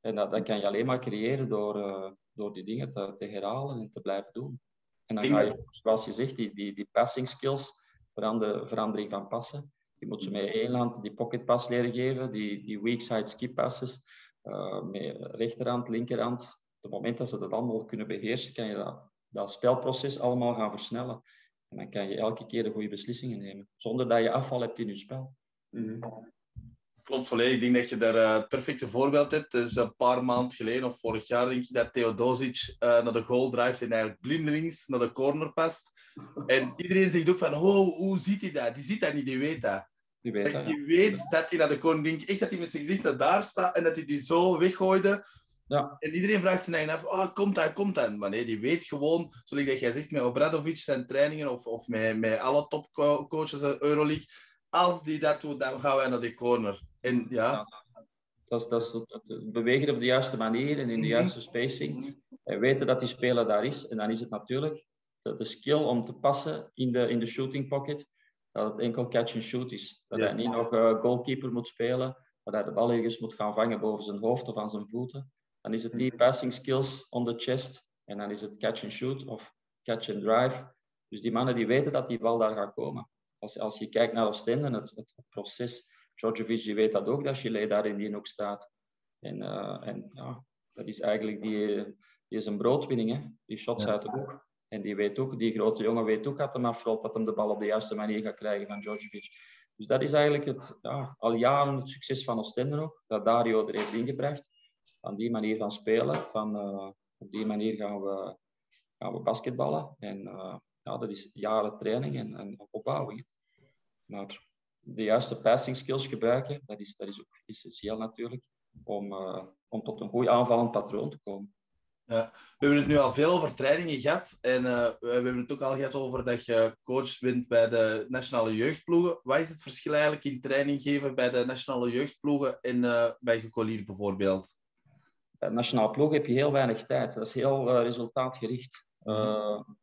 En dat, dat kan je alleen maar creëren door, uh, door die dingen te, te, herhalen en te blijven doen. En dan ga je, zoals je zegt, die, die, die passing skills, verander, verandering van passen. Je moet ze met één hand die pocket pass leren geven, die, die weak side skip passes, met rechterhand, linkerhand. Op het moment dat ze dat allemaal kunnen beheersen, kan je dat, dat spelproces allemaal gaan versnellen. En dan kan je elke keer de goede beslissingen nemen, zonder dat je afval hebt in je spel. -hmm. Klopt volledig. Ik denk dat je daar uh, het perfecte voorbeeld hebt. Dus een paar maanden geleden, of vorig jaar, denk je dat Theodosic uh, naar de goal drijft en eigenlijk blindelings naar de corner past. En iedereen zegt ook van, oh, hoe ziet hij dat? Die ziet dat niet, die weet dat. Die weet, dat, die ja. weet dat hij naar de corner... Ik denk echt dat hij met zijn gezicht naar daar staat en dat hij die zo weggooide. Ja. En iedereen vraagt zich af, oh, komt dat, komt dat? Maar nee, die weet gewoon, zoals dat jij zegt, met Obradovic zijn trainingen of, of met, met alle topcoaches uit Euroleague, als die dat doet, dan gaan wij naar die corner. En ja... Dat is, dat is het bewegen op de juiste manier en in de juiste spacing. En weten dat die speler daar is. En dan is het natuurlijk de, de skill om te passen in de, in de shooting pocket. Dat het enkel catch and shoot is. Dat yes. hij niet nog uh, goalkeeper moet spelen. Dat hij de bal ergens moet gaan vangen boven zijn hoofd of aan zijn voeten. Dan is het die passing skills on the chest. En dan is het catch and shoot of catch and drive. Dus die mannen die weten dat die bal daar gaat komen. Als, als je kijkt naar Oostende, het, het, proces Djordjevic die weet dat ook, dat Chile daar in die hoek staat. En, uh, en ja, dat is eigenlijk die, die is een broodwinning, hè? die shots ja. uit de hoek. En die weet ook, die grote jongen weet ook dat hem afrolt, dat hem de bal op de juiste manier gaat krijgen van Djordjevic. Dus dat is eigenlijk het, ja, al jaren het succes van Oostende ook, dat Dario er heeft ingebracht. Van die manier van spelen, van uh, op die manier gaan we, gaan we basketballen. En uh, ja, dat is jaren training en, en opbouwing. Maar de juiste passing skills gebruiken, dat is, dat is ook essentieel natuurlijk, om, uh, om tot een goed aanvallend patroon te komen. Ja, we hebben het nu al veel over trainingen gehad en uh, we hebben het ook al gehad over dat je coach bent bij de nationale jeugdploegen. Wat is het verschil eigenlijk in training geven bij de nationale jeugdploegen en uh, bij Gecolier bijvoorbeeld? Bij de nationale ploeg heb je heel weinig tijd. Dat is heel resultaatgericht. Mm-hmm.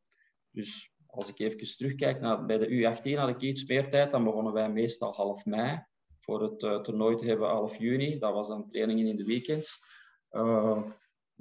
dus als ik even terugkijk naar bij de U18 had ik iets meer tijd. Dan begonnen wij meestal half mei. Voor het toernooi te hebben half juni. Dat was dan trainingen in de weekends.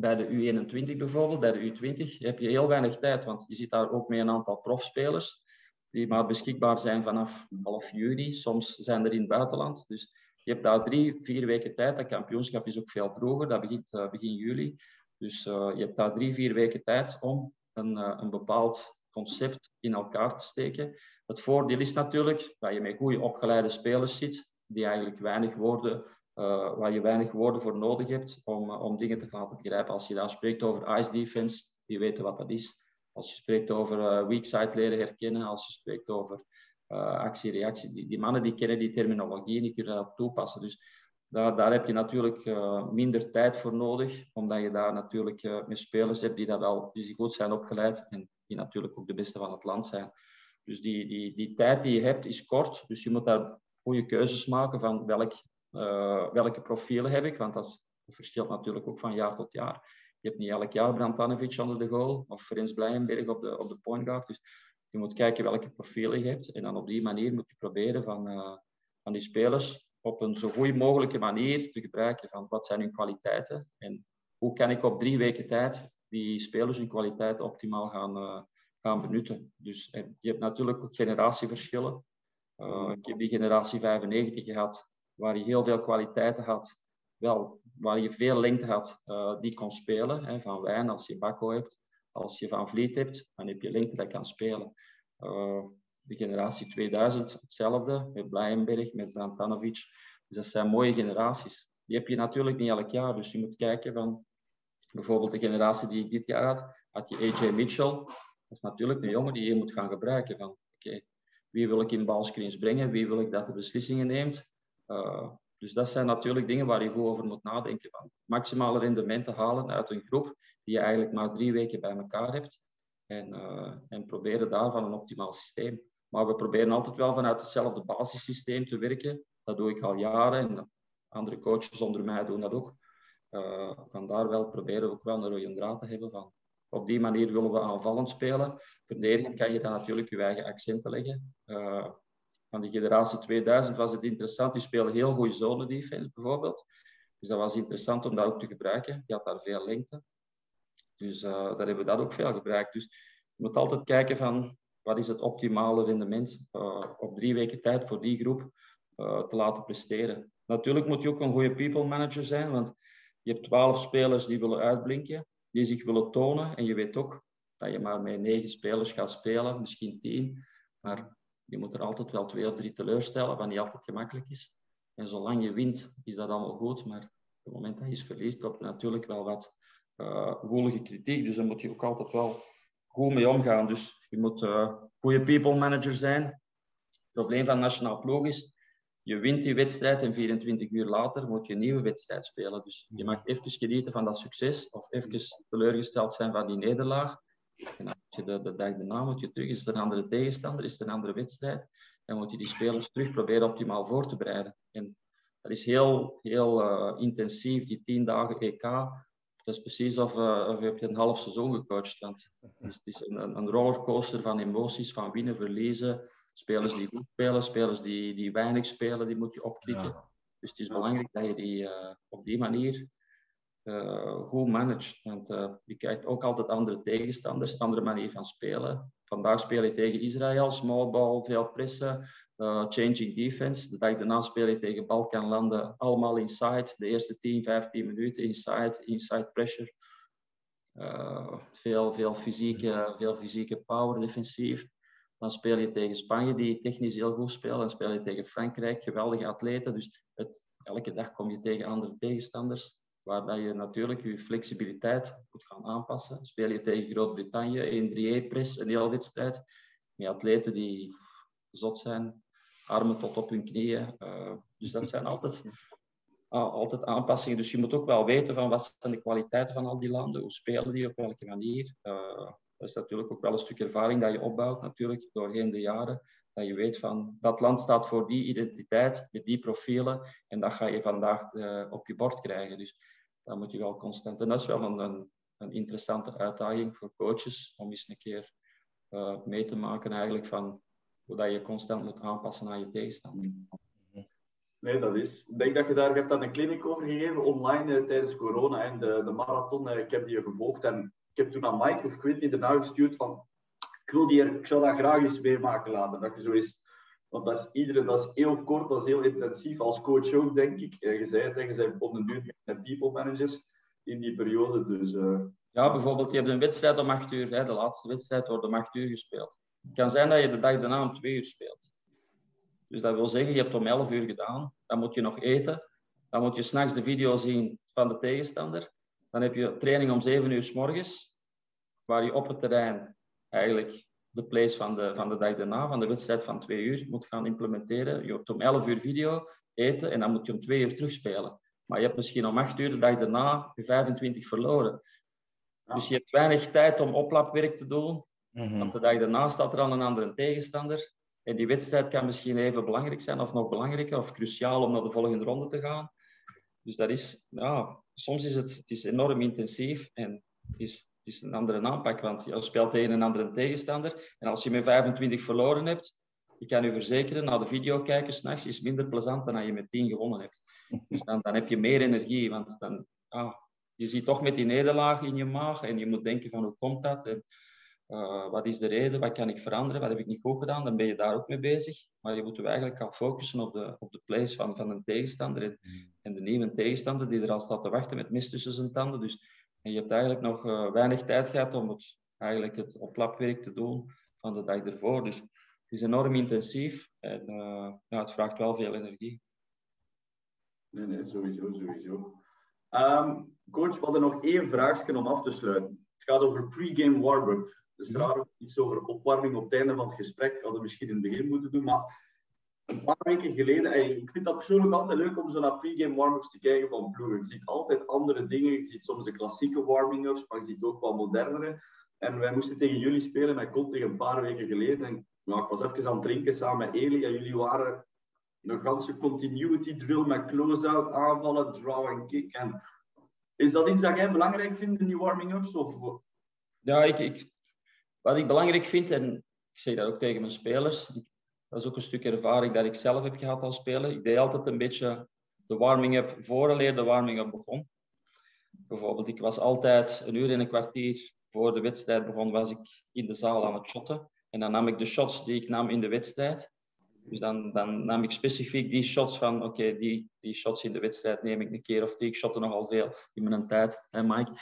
Bij de U21 bijvoorbeeld, bij de U20, heb je heel weinig tijd. Want je zit daar ook met een aantal profspelers. Die maar beschikbaar zijn vanaf half juni. Soms zijn er in het buitenland. Dus je hebt daar drie, vier weken tijd. Dat kampioenschap is ook veel vroeger. Dat begint uh, begin juli. Dus je hebt daar drie, vier weken tijd om een, een bepaald concept in elkaar te steken. Het voordeel is natuurlijk dat je met goede opgeleide spelers zit, die eigenlijk weinig woorden, uh, waar je weinig woorden voor nodig hebt om, uh, om dingen te laten begrijpen. Als je daar spreekt over ice defense, die weten wat dat is. Als je spreekt over uh, weak side leren herkennen, als je spreekt over actie-reactie, die, die, mannen die kennen die terminologie en die kunnen dat toepassen. Dus daar, daar heb je natuurlijk minder tijd voor nodig, omdat je daar natuurlijk met spelers hebt die, dat wel, die goed zijn opgeleid en die natuurlijk ook de beste van het land zijn. Dus die, die, die tijd die je hebt is kort, dus je moet daar goede keuzes maken van welk, uh, welke profielen heb ik, want dat, verschilt natuurlijk ook van jaar tot jaar. Je hebt niet elk jaar Brantanovic onder de goal of Frens Blijenberg op de, op de point guard. Dus je moet kijken welke profielen je hebt en dan op die manier moet je proberen van, uh, van die spelers op een zo goed mogelijke manier te gebruiken van wat zijn hun kwaliteiten en hoe kan ik op drie weken tijd die spelers hun kwaliteit optimaal gaan, uh, gaan benutten. Dus je hebt natuurlijk ook generatieverschillen. Ik heb die generatie 95 gehad, waar je heel veel kwaliteiten had. Wel, waar je veel lengte had uh, die kon spelen. Hè, van Wijn, als je Bakko hebt. Als je Van Vliet hebt, dan heb je lengte dat kan spelen. de generatie 2000, hetzelfde. Met Blijenberg, met Brantanovic. Dus dat zijn mooie generaties. Die heb je natuurlijk niet elk jaar. Dus je moet kijken van Bijvoorbeeld de generatie die ik dit jaar had, had je AJ Mitchell. Dat is natuurlijk een jongen die je moet gaan gebruiken. Van, oké, wie wil ik in balscreens brengen? Wie wil ik dat de beslissingen neemt? Uh, dus dat zijn natuurlijk dingen waar je goed over moet nadenken. Van maximale rendementen halen uit een groep die je eigenlijk maar drie weken bij elkaar hebt. En, uh, en proberen daarvan een optimaal systeem. Maar we proberen altijd wel vanuit hetzelfde basissysteem te werken. Dat doe ik al jaren en andere coaches onder mij doen dat ook. Uh, vandaar wel proberen we ook wel een rode draad te hebben van op die manier willen we aanvallend spelen. Verdedigend kan je dan natuurlijk je eigen accenten leggen. Van die generatie 2000 was het interessant. Die spelen heel goede zone defense bijvoorbeeld. Dus dat was interessant om dat ook te gebruiken. Die had daar veel lengte. Dus uh, daar hebben we dat ook veel gebruikt. Dus je moet altijd kijken van wat is het optimale rendement uh, op drie weken tijd voor die groep te laten presteren. Natuurlijk moet je ook een goede people manager zijn, want je hebt twaalf spelers die willen uitblinken, die zich willen tonen. En je weet ook dat je maar met negen spelers gaat spelen, misschien tien. Maar je moet er altijd wel twee of drie teleurstellen, wat niet altijd gemakkelijk is. En zolang je wint, is dat allemaal goed. Maar op het moment dat je verliest, komt er natuurlijk wel wat uh, kritiek. Dus daar moet je ook altijd wel goed mee omgaan. Dus je moet uh, goede people manager zijn. Het probleem van nationaal ploeg is, je wint die wedstrijd en 24 uur later moet je een nieuwe wedstrijd spelen. Dus je mag even genieten van dat succes of even teleurgesteld zijn van die nederlaag. En dan moet je de, de dag daarna moet je terug. Is er een andere tegenstander? Is er een andere wedstrijd? Dan moet je die spelers terug proberen optimaal voor te bereiden. En dat is heel, heel uh, intensief, die tien dagen EK. Dat is precies of, uh, of je hebt een half seizoen gecoacht. Want het is, het is een, een rollercoaster van emoties, van winnen, verliezen. Spelers die goed spelen, spelers die, die weinig spelen, die moet je opklikken. Dus het is belangrijk dat je die uh, op die manier goed managt. Want uh, je krijgt ook altijd andere tegenstanders, andere manier van spelen. Vandaag speel je tegen Israël, small ball, veel pressen, uh, changing defense. De dag daarna speel je tegen Balkanlanden, allemaal inside. De eerste 10, 15 minuten inside, inside pressure. veel, veel, fysieke, veel fysieke power defensief. Dan speel je tegen Spanje, die technisch heel goed spelen. Dan speel je tegen Frankrijk, geweldige atleten. Dus het, elke dag kom je tegen andere tegenstanders waarbij je natuurlijk je flexibiliteit moet gaan aanpassen. Speel je tegen Groot-Brittannië, 1-3-1-press, een hele wedstrijd, met atleten die zot zijn, armen tot op hun knieën. Uh, dus dat zijn altijd, uh, altijd aanpassingen. Dus je moet ook wel weten van wat zijn de kwaliteiten van al die landen, hoe spelen die, op welke manier. Uh, dat is natuurlijk ook wel een stuk ervaring dat je opbouwt natuurlijk doorheen de jaren. Dat je weet van dat land staat voor die identiteit, met die profielen. En dat ga je vandaag op je bord krijgen. Dus dan moet je wel constant. En dat is wel een, een, interessante uitdaging voor coaches om eens een keer uh, mee te maken eigenlijk van hoe dat je constant moet aanpassen aan je tegenstander. Nee, dat is. Ik denk dat je daar hebt dan een clinic over gegeven online eh, tijdens corona en de, de marathon. Eh, ik heb die gevolgd en ik heb toen aan Mike of niet daarna gestuurd van ik wil ik zou dat graag eens meemaken laten. Dat je zo is want dat is, iedere, dat is heel kort, dat is heel intensief. Als coach ook, denk ik. Je zei het, je zei op de duur met people managers in die periode. Dus, uh... Ja, bijvoorbeeld, je hebt een wedstrijd om 8 uur. Hè, de laatste wedstrijd wordt om 8 uur gespeeld. Het kan zijn dat je de dag daarna om 2 uur speelt. Dus dat wil zeggen, je hebt om 11 uur gedaan. Dan moet je nog eten. Dan moet je s'nachts de video zien van de tegenstander. Dan heb je training om 7 uur s morgens. Waar je op het terrein eigenlijk de plays van de, van de dag daarna, van de wedstrijd van twee uur, moet gaan implementeren. Je hebt om 11 uur video eten en dan moet je om twee uur terugspelen. Maar je hebt misschien om 8 uur de dag daarna je 25 verloren. Dus je hebt weinig tijd om oplapwerk te doen. Mm Want de dag daarna staat er al een andere tegenstander. En die wedstrijd kan misschien even belangrijk zijn, of nog belangrijker, of cruciaal om naar de volgende ronde te gaan. Dus dat is, ja, soms is het, het is enorm intensief en is is een andere aanpak, want je speelt tegen een andere tegenstander. En als je met 25 verloren hebt, ik kan u verzekeren, na de video kijken s'nachts is minder plezant dan als je met 10 gewonnen hebt. Dus dan, dan heb je meer energie, want dan, ah, je ziet toch met die nederlaag in je maag en je moet denken van hoe komt dat? En, uh, wat is de reden? Wat kan ik veranderen? Wat heb ik niet goed gedaan? Dan ben je daar ook mee bezig. Maar je moet je eigenlijk gaan focussen op de, op de plays van, van een tegenstander. En, en de nieuwe tegenstander die er al staat te wachten met mist tussen zijn tanden. Dus en je hebt eigenlijk nog uh, weinig tijd gehad om het, eigenlijk het oplapwerk te doen van de dag ervoor. Dus het is enorm intensief en uh, ja, het vraagt wel veel energie. Nee, nee, sowieso, sowieso. Um, coach, we hadden nog één vraagje om af te sluiten. Het gaat over pre-game warm-up. Dus raar iets over opwarming op het einde van het gesprek. Hadden we misschien in het begin moeten doen, maar een paar weken geleden, ik vind dat persoonlijk altijd leuk om zo naar pre-game warm-ups te kijken van ploegen. Je ziet altijd andere dingen. Je ziet soms de klassieke warming-ups, maar je ziet ook wat modernere. En wij moesten tegen jullie spelen met tegen een paar weken geleden. En nou, ik was even aan het drinken samen met Eli en jullie waren een ganse continuity drill met close-out, aanvallen, draw en kick. En is dat iets dat jij belangrijk vindt in die warming-ups? Of... Ja, ik, ik, wat ik belangrijk vind, en ik zeg dat ook tegen mijn spelers, dat is ook een stuk ervaring dat ik zelf heb gehad als speler. Ik deed altijd een beetje de warming-up vooraleer de warming-up begon. Bijvoorbeeld, ik was altijd een uur en een kwartier voor de wedstrijd begon, was ik in de zaal aan het shotten. En dan nam ik de shots die ik nam in de wedstrijd. Dus dan, dan nam ik specifiek die shots van, oké, die, die shots in de wedstrijd neem ik een keer of die. Ik shotte nogal veel in mijn tijd, hè Mike?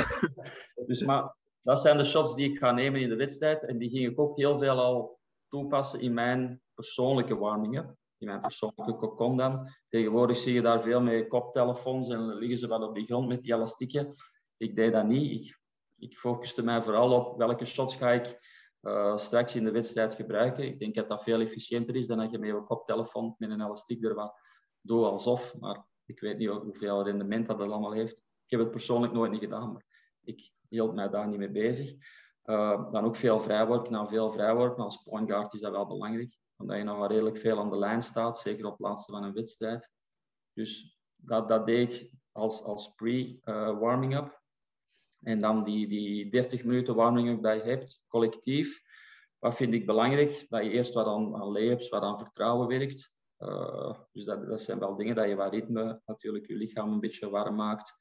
dus maar dat zijn de shots die ik ga nemen in de wedstrijd. En die ging ik ook heel veel al toepassen in mijn persoonlijke warming-up. in mijn persoonlijke cocon dan. Tegenwoordig zie je daar veel mee koptelefoons en liggen ze wel op de grond met die elastieken. Ik deed dat niet. Ik, ik focuste mij vooral op welke shots ga ik uh, straks in de wedstrijd gebruiken. Ik denk dat dat veel efficiënter is dan dat je met je koptelefoon met een elastiek er wat doet alsof. Maar ik weet niet hoeveel rendement dat, dat allemaal heeft. Ik heb het persoonlijk nooit niet gedaan, maar ik hield mij daar niet mee bezig. Uh, dan ook veel vrijworpen. Nou, veel vrijworpen als point guard is dat wel belangrijk. Omdat je nog wel redelijk veel aan de lijn staat, zeker op het laatste van een wedstrijd. Dus dat, dat deed ik als, als pre-warming-up. en dan die, die 30 minuten warming-up dat je hebt, collectief. Wat vind ik belangrijk? Dat je eerst wat aan, aan layups, wat aan vertrouwen werkt. Uh, dus dat, dat zijn wel dingen dat je wat ritme, natuurlijk je lichaam een beetje warm maakt.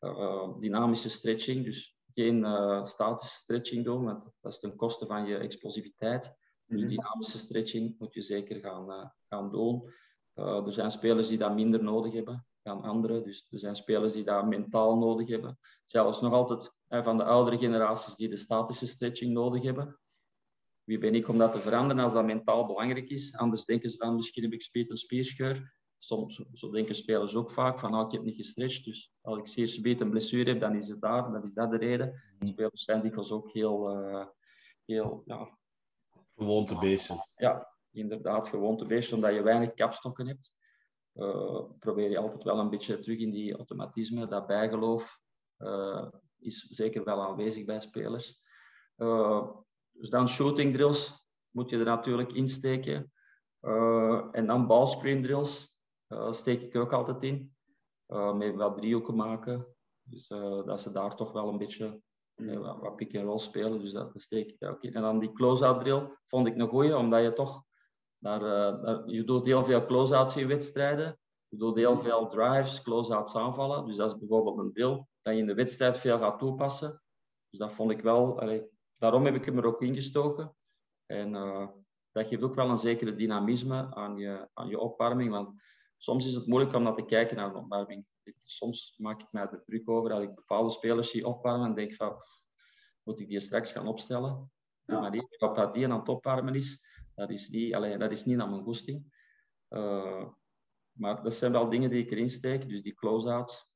Uh, dynamische stretching, dus geen uh, statische stretching doen, want dat is ten koste van je explosiviteit. Dus dynamische stretching moet je zeker gaan, uh, gaan doen. Uh, er zijn spelers die dat minder nodig hebben dan anderen. Dus er zijn spelers die dat mentaal nodig hebben. Zelfs nog altijd van de oudere generaties die de statische stretching nodig hebben. Wie ben ik om dat te veranderen als dat mentaal belangrijk is? Anders denken ze van misschien heb ik spier spierscheur soms, zo denken spelers ook vaak van, nou, ik heb niet gestretched, dus als ik zeer subiet een blessure heb, dan is het daar, dan is dat de reden. Mm. Spelers zijn dikwijls ook heel, uh, heel ja... Gewoontebeestjes. Ja, inderdaad, gewoontebeestjes, omdat je weinig kapstokken hebt. Uh, probeer je altijd wel een beetje terug in die automatisme, dat bijgeloof uh, is zeker wel aanwezig bij spelers. dus dan shooting drills moet je er natuurlijk insteken. en dan ballscreen drills, uh, steek ik er ook altijd in. Uh, met wat driehoeken maken. Dus uh, dat ze daar toch wel een beetje wat, wat pick en roll spelen. Dus dat, steek ik daar ook in. En dan die close-out drill vond ik een goeie, omdat je toch... Daar, je doet heel veel close-outs in wedstrijden. Je doet heel veel drives, close-outs aanvallen. Dus dat is bijvoorbeeld een drill dat je in de wedstrijd veel gaat toepassen. Dus dat vond ik wel... Daarom heb ik hem er ook ingestoken. En dat geeft ook wel een zekere dynamisme aan je, aan je opwarming. Want soms is het moeilijk om naar te kijken naar een opwarming. Soms maak ik mij er druk over dat ik bepaalde spelers zie opwarmen en denk van, moet ik die straks gaan opstellen? Ja. Maar die, op dat die aan het opwarmen is, dat is, die, allee, dat is niet naar mijn goesting. Uh, maar dat zijn wel dingen die ik erin steek, dus die close-outs.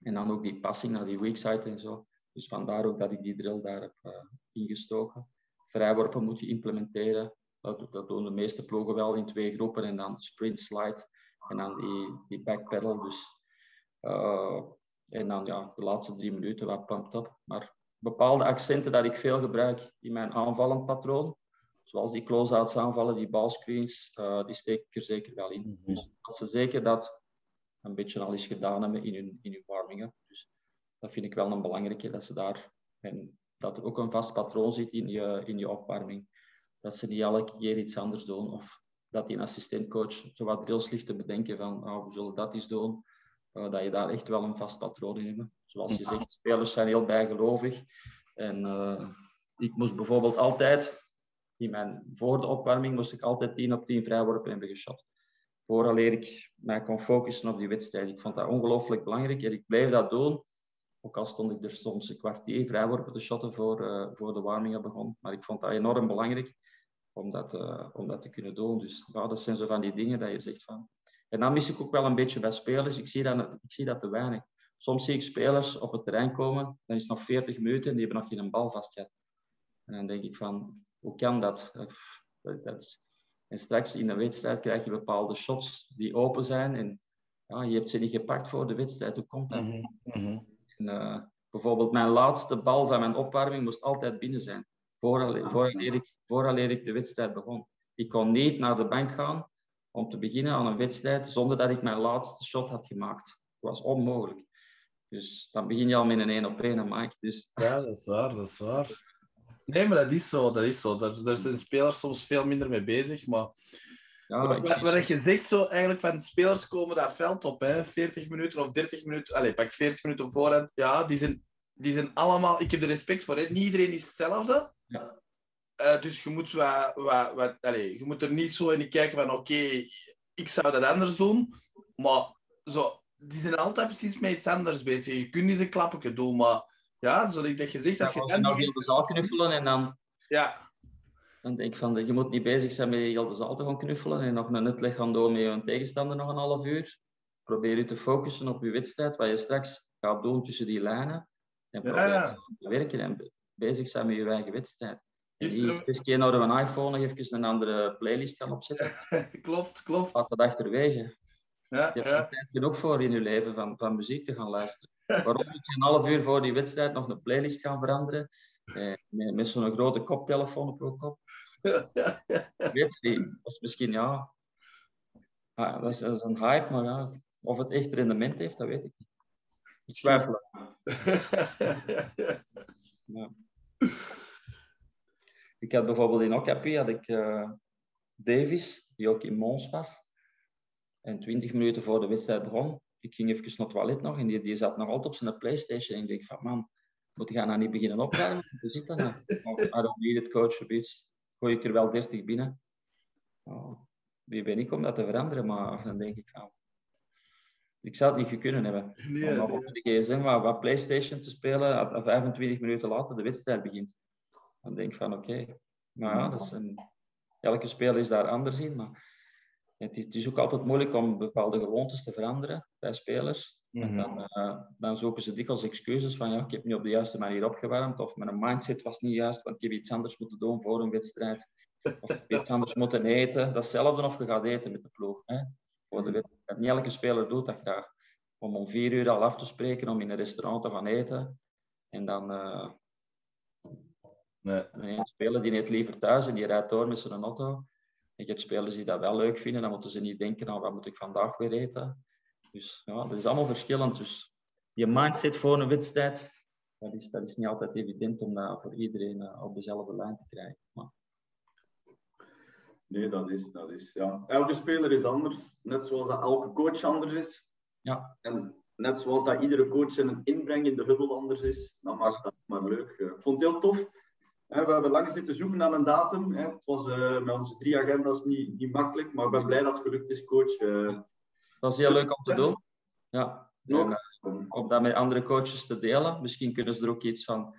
En dan ook die passing naar die weak side en zo. Dus vandaar ook dat ik die drill daar heb uh, ingestoken. Vrijworpen moet je implementeren. Dat, dat doen de meeste ploegen wel in twee groepen. En dan sprint, slide en dan die, die backpedal. Dus, uh, en dan ja, de laatste drie minuten wat pumped up. Maar bepaalde accenten dat ik veel gebruik in mijn aanvallend patroon, zoals die close-outs aanvallen, die ballscreens, uh, die steek ik er zeker wel in. Mm Dus dat ze zeker dat een beetje al eens gedaan hebben in hun, in hun warmingen. Dus dat vind ik wel een belangrijke, dat ze daar... En dat er ook een vast patroon zit in je, in je opwarming. Dat ze niet elke keer iets anders doen of dat die assistentcoach zo wat drills ligt te bedenken van oh, we zullen dat eens doen. Uh, dat je daar echt wel een vast patroon in hebt. Zoals je zegt, spelers zijn heel bijgelovig. En uh, ik moest bijvoorbeeld altijd, in mijn, voor de opwarming, moest ik altijd 10 op 10 vrijworpen hebben geschot. Vooraleer ik mij kon focussen op die wedstrijd. Ik vond dat ongelooflijk belangrijk en ik bleef dat doen. Ook al stond ik er soms een kwartier vrijworpen te shotten voor, uh, voor de warming begon. Maar ik vond dat enorm belangrijk om dat, uh, om dat te kunnen doen. Dus ja, dat zijn zo van die dingen dat je zegt van. En dan mis ik ook wel een beetje bij spelers. Ik zie dat, ik zie dat te weinig. Soms zie ik spelers op het terrein komen, dan is het nog 40 minuten en die hebben nog geen bal vastgehad. En dan denk ik van, hoe kan dat? dat, dat en straks in de wedstrijd krijg je bepaalde shots die open zijn en ja, je hebt ze niet gepakt voor de wedstrijd. Hoe komt dat? Mm -hmm. en, uh, bijvoorbeeld mijn laatste bal van mijn opwarming moest altijd binnen zijn vooraleer, ik, vooraleer ik de wedstrijd begon. Ik kon niet naar de bank gaan om te beginnen aan een wedstrijd zonder dat ik mijn laatste shot had gemaakt. Dat was onmogelijk. Dus dan begin je al met een één op één, Mike. Dus... Ja, dat is waar, dat is waar. Nee, maar dat is zo, dat is zo. Daar, daar zijn spelers soms veel minder mee bezig, maar... Ja, wat, wat je zegt zo, eigenlijk van spelers komen dat veld op, hè, 40 minuten of 30 minuten, allez, pak 40 minuten op voorhand, ja, die zijn, die zijn allemaal, ik heb er respect voor, hè. niet iedereen is hetzelfde, ja. Uh, dus je moet, wat, wat, wat, allez, je moet er niet zo in kijken van oké, okay, ik zou dat anders doen. Maar zo, die zijn altijd precies met iets anders bezig. Je kunt niet een klappen doen, maar ja, zoals ik dat gezegd als je dan... heel de zaal knuffelen en dan... Ja. Dan denk ik van, je moet niet bezig zijn met heel de zaal te gaan knuffelen en nog een uitleg gaan doen met je tegenstander nog een half uur. Probeer je te focussen op je wedstrijd, wat je straks gaat doen tussen die lijnen. En probeer Ja. te werken en bezig zijn met je eigen wedstrijd. Is er- eens keer naar een iPhone nog even een andere playlist gaan opzetten. klopt, klopt. Laat dat achterwege. Ja, Je hebt ja. er tijd genoeg voor in je leven van, van muziek te gaan luisteren. Waarom moet je een half uur voor die wedstrijd nog een playlist gaan veranderen? Eh, met met zo'n grote koptelefoon op je kop? Weet het niet. Dat is misschien, ja... Ah, dat, is, dat is een hype, maar ja, of het echt rendement heeft, dat weet ik niet. Ik twijfel. Ja. Ik had bijvoorbeeld in Okapi had ik eh, Davis, die ook in Mons was. En twintig minuten voor de wedstrijd begon, ik ging even naar het toilet nog en die, die zat nog altijd op zijn Playstation. En ik dacht van, man, moet je nou niet beginnen opruimen? Hoe zit dat nou? Oh, I don't need coach. Gooi ik er wel 30 binnen. Oh, wie ben ik om dat te veranderen? Maar dan denk ik van, ik zou het niet kunnen hebben. Nee, Om de gsm wat, wat Playstation te spelen, en 25 minuten later de wedstrijd begint. Dan denk ik van oké. Maar ja, dat is een, elke speler is daar anders in. Maar het is, het is ook altijd moeilijk om bepaalde gewoontes te veranderen bij spelers. En Mhm. dan, eh, dan zoeken ze dikwijls excuses van ja, ik heb niet op de juiste manier opgewarmd. Of mijn mindset was niet juist, want ik heb iets anders moeten doen voor een wedstrijd. Of iets anders moeten eten. Datzelfde of je gaat eten met de ploeg. Hè? Niet elke speler doet dat graag. Om om vier uur al af te spreken, om in een restaurant te gaan eten. En dan eh, Nee. een speler die net liever thuis en die rijdt door met zijn auto. En je hebt spelers die dat wel leuk vinden, dan moeten ze niet denken aan wat moet ik vandaag weer eten. Dus ja, dat is allemaal verschillend. Dus je mindset voor een wedstrijd, dat is, dat is niet altijd evident om dat voor iedereen eh, op dezelfde lijn te krijgen. Maar, Nee, dat is, dat is, ja. Elke speler is anders, net zoals dat elke coach anders is. Ja. En net zoals dat iedere coach zijn inbreng in de huddle anders is, dan maakt dat maar leuk. Eh, Ik vond het heel tof. Hè, We hebben lang zitten zoeken naar een datum. Het was eh, met onze drie agendas niet, niet makkelijk, maar ik ben blij dat het gelukt is, coach. Eh, dat is heel leuk om te doen. Ja. nog. Eh, om dat met andere coaches te delen. Misschien kunnen ze er ook iets van,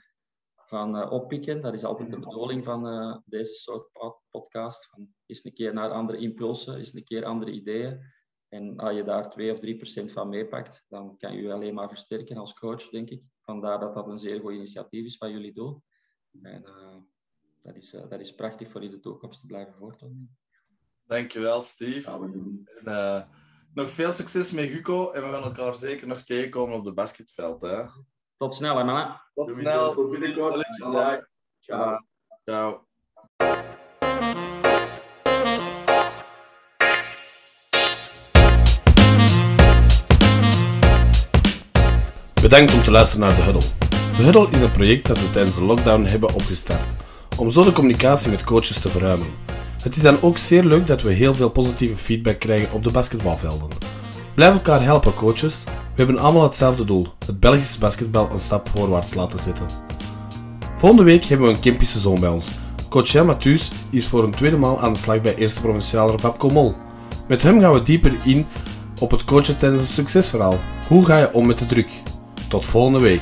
van eh, oppikken. Dat is altijd de bedoeling van eh, deze soort pod- podcast. Van, eens een keer naar andere impulsen, eens een keer andere ideeën. En als je daar 2 of 3 procent van meepakt, dan kan je je alleen maar versterken als coach, denk ik. Vandaar dat dat een zeer goed initiatief is wat jullie doen. En eh, dat, is, dat is prachtig voor in de toekomst te blijven voortdoen. Dankjewel, Steve. doen. En, nog veel succes met Hugo en we gaan elkaar zeker nog tegenkomen op de basketveld. Hè. Tot snel, hè, mannen. Tot snel. tot binnenkort. Ciao. Ciao. Bedankt om te luisteren naar De Huddle. De Huddle is een project dat we tijdens de lockdown hebben opgestart, om zo de communicatie met coaches te verruimen. Het is dan ook zeer leuk dat we heel veel positieve feedback krijgen op de basketbalvelden. Blijf elkaar helpen, coaches. We hebben allemaal hetzelfde doel: het Belgische basketbal een stap voorwaarts laten zetten. Volgende week hebben we een Kempische zoon bij ons. Coach Jan Mathuus is voor een tweede maal aan de slag bij Eerste Provinciale Vapco Mol. Met hem gaan we dieper in op het coachen tijdens succesverhaal. Hoe ga je om met de druk? Tot volgende week.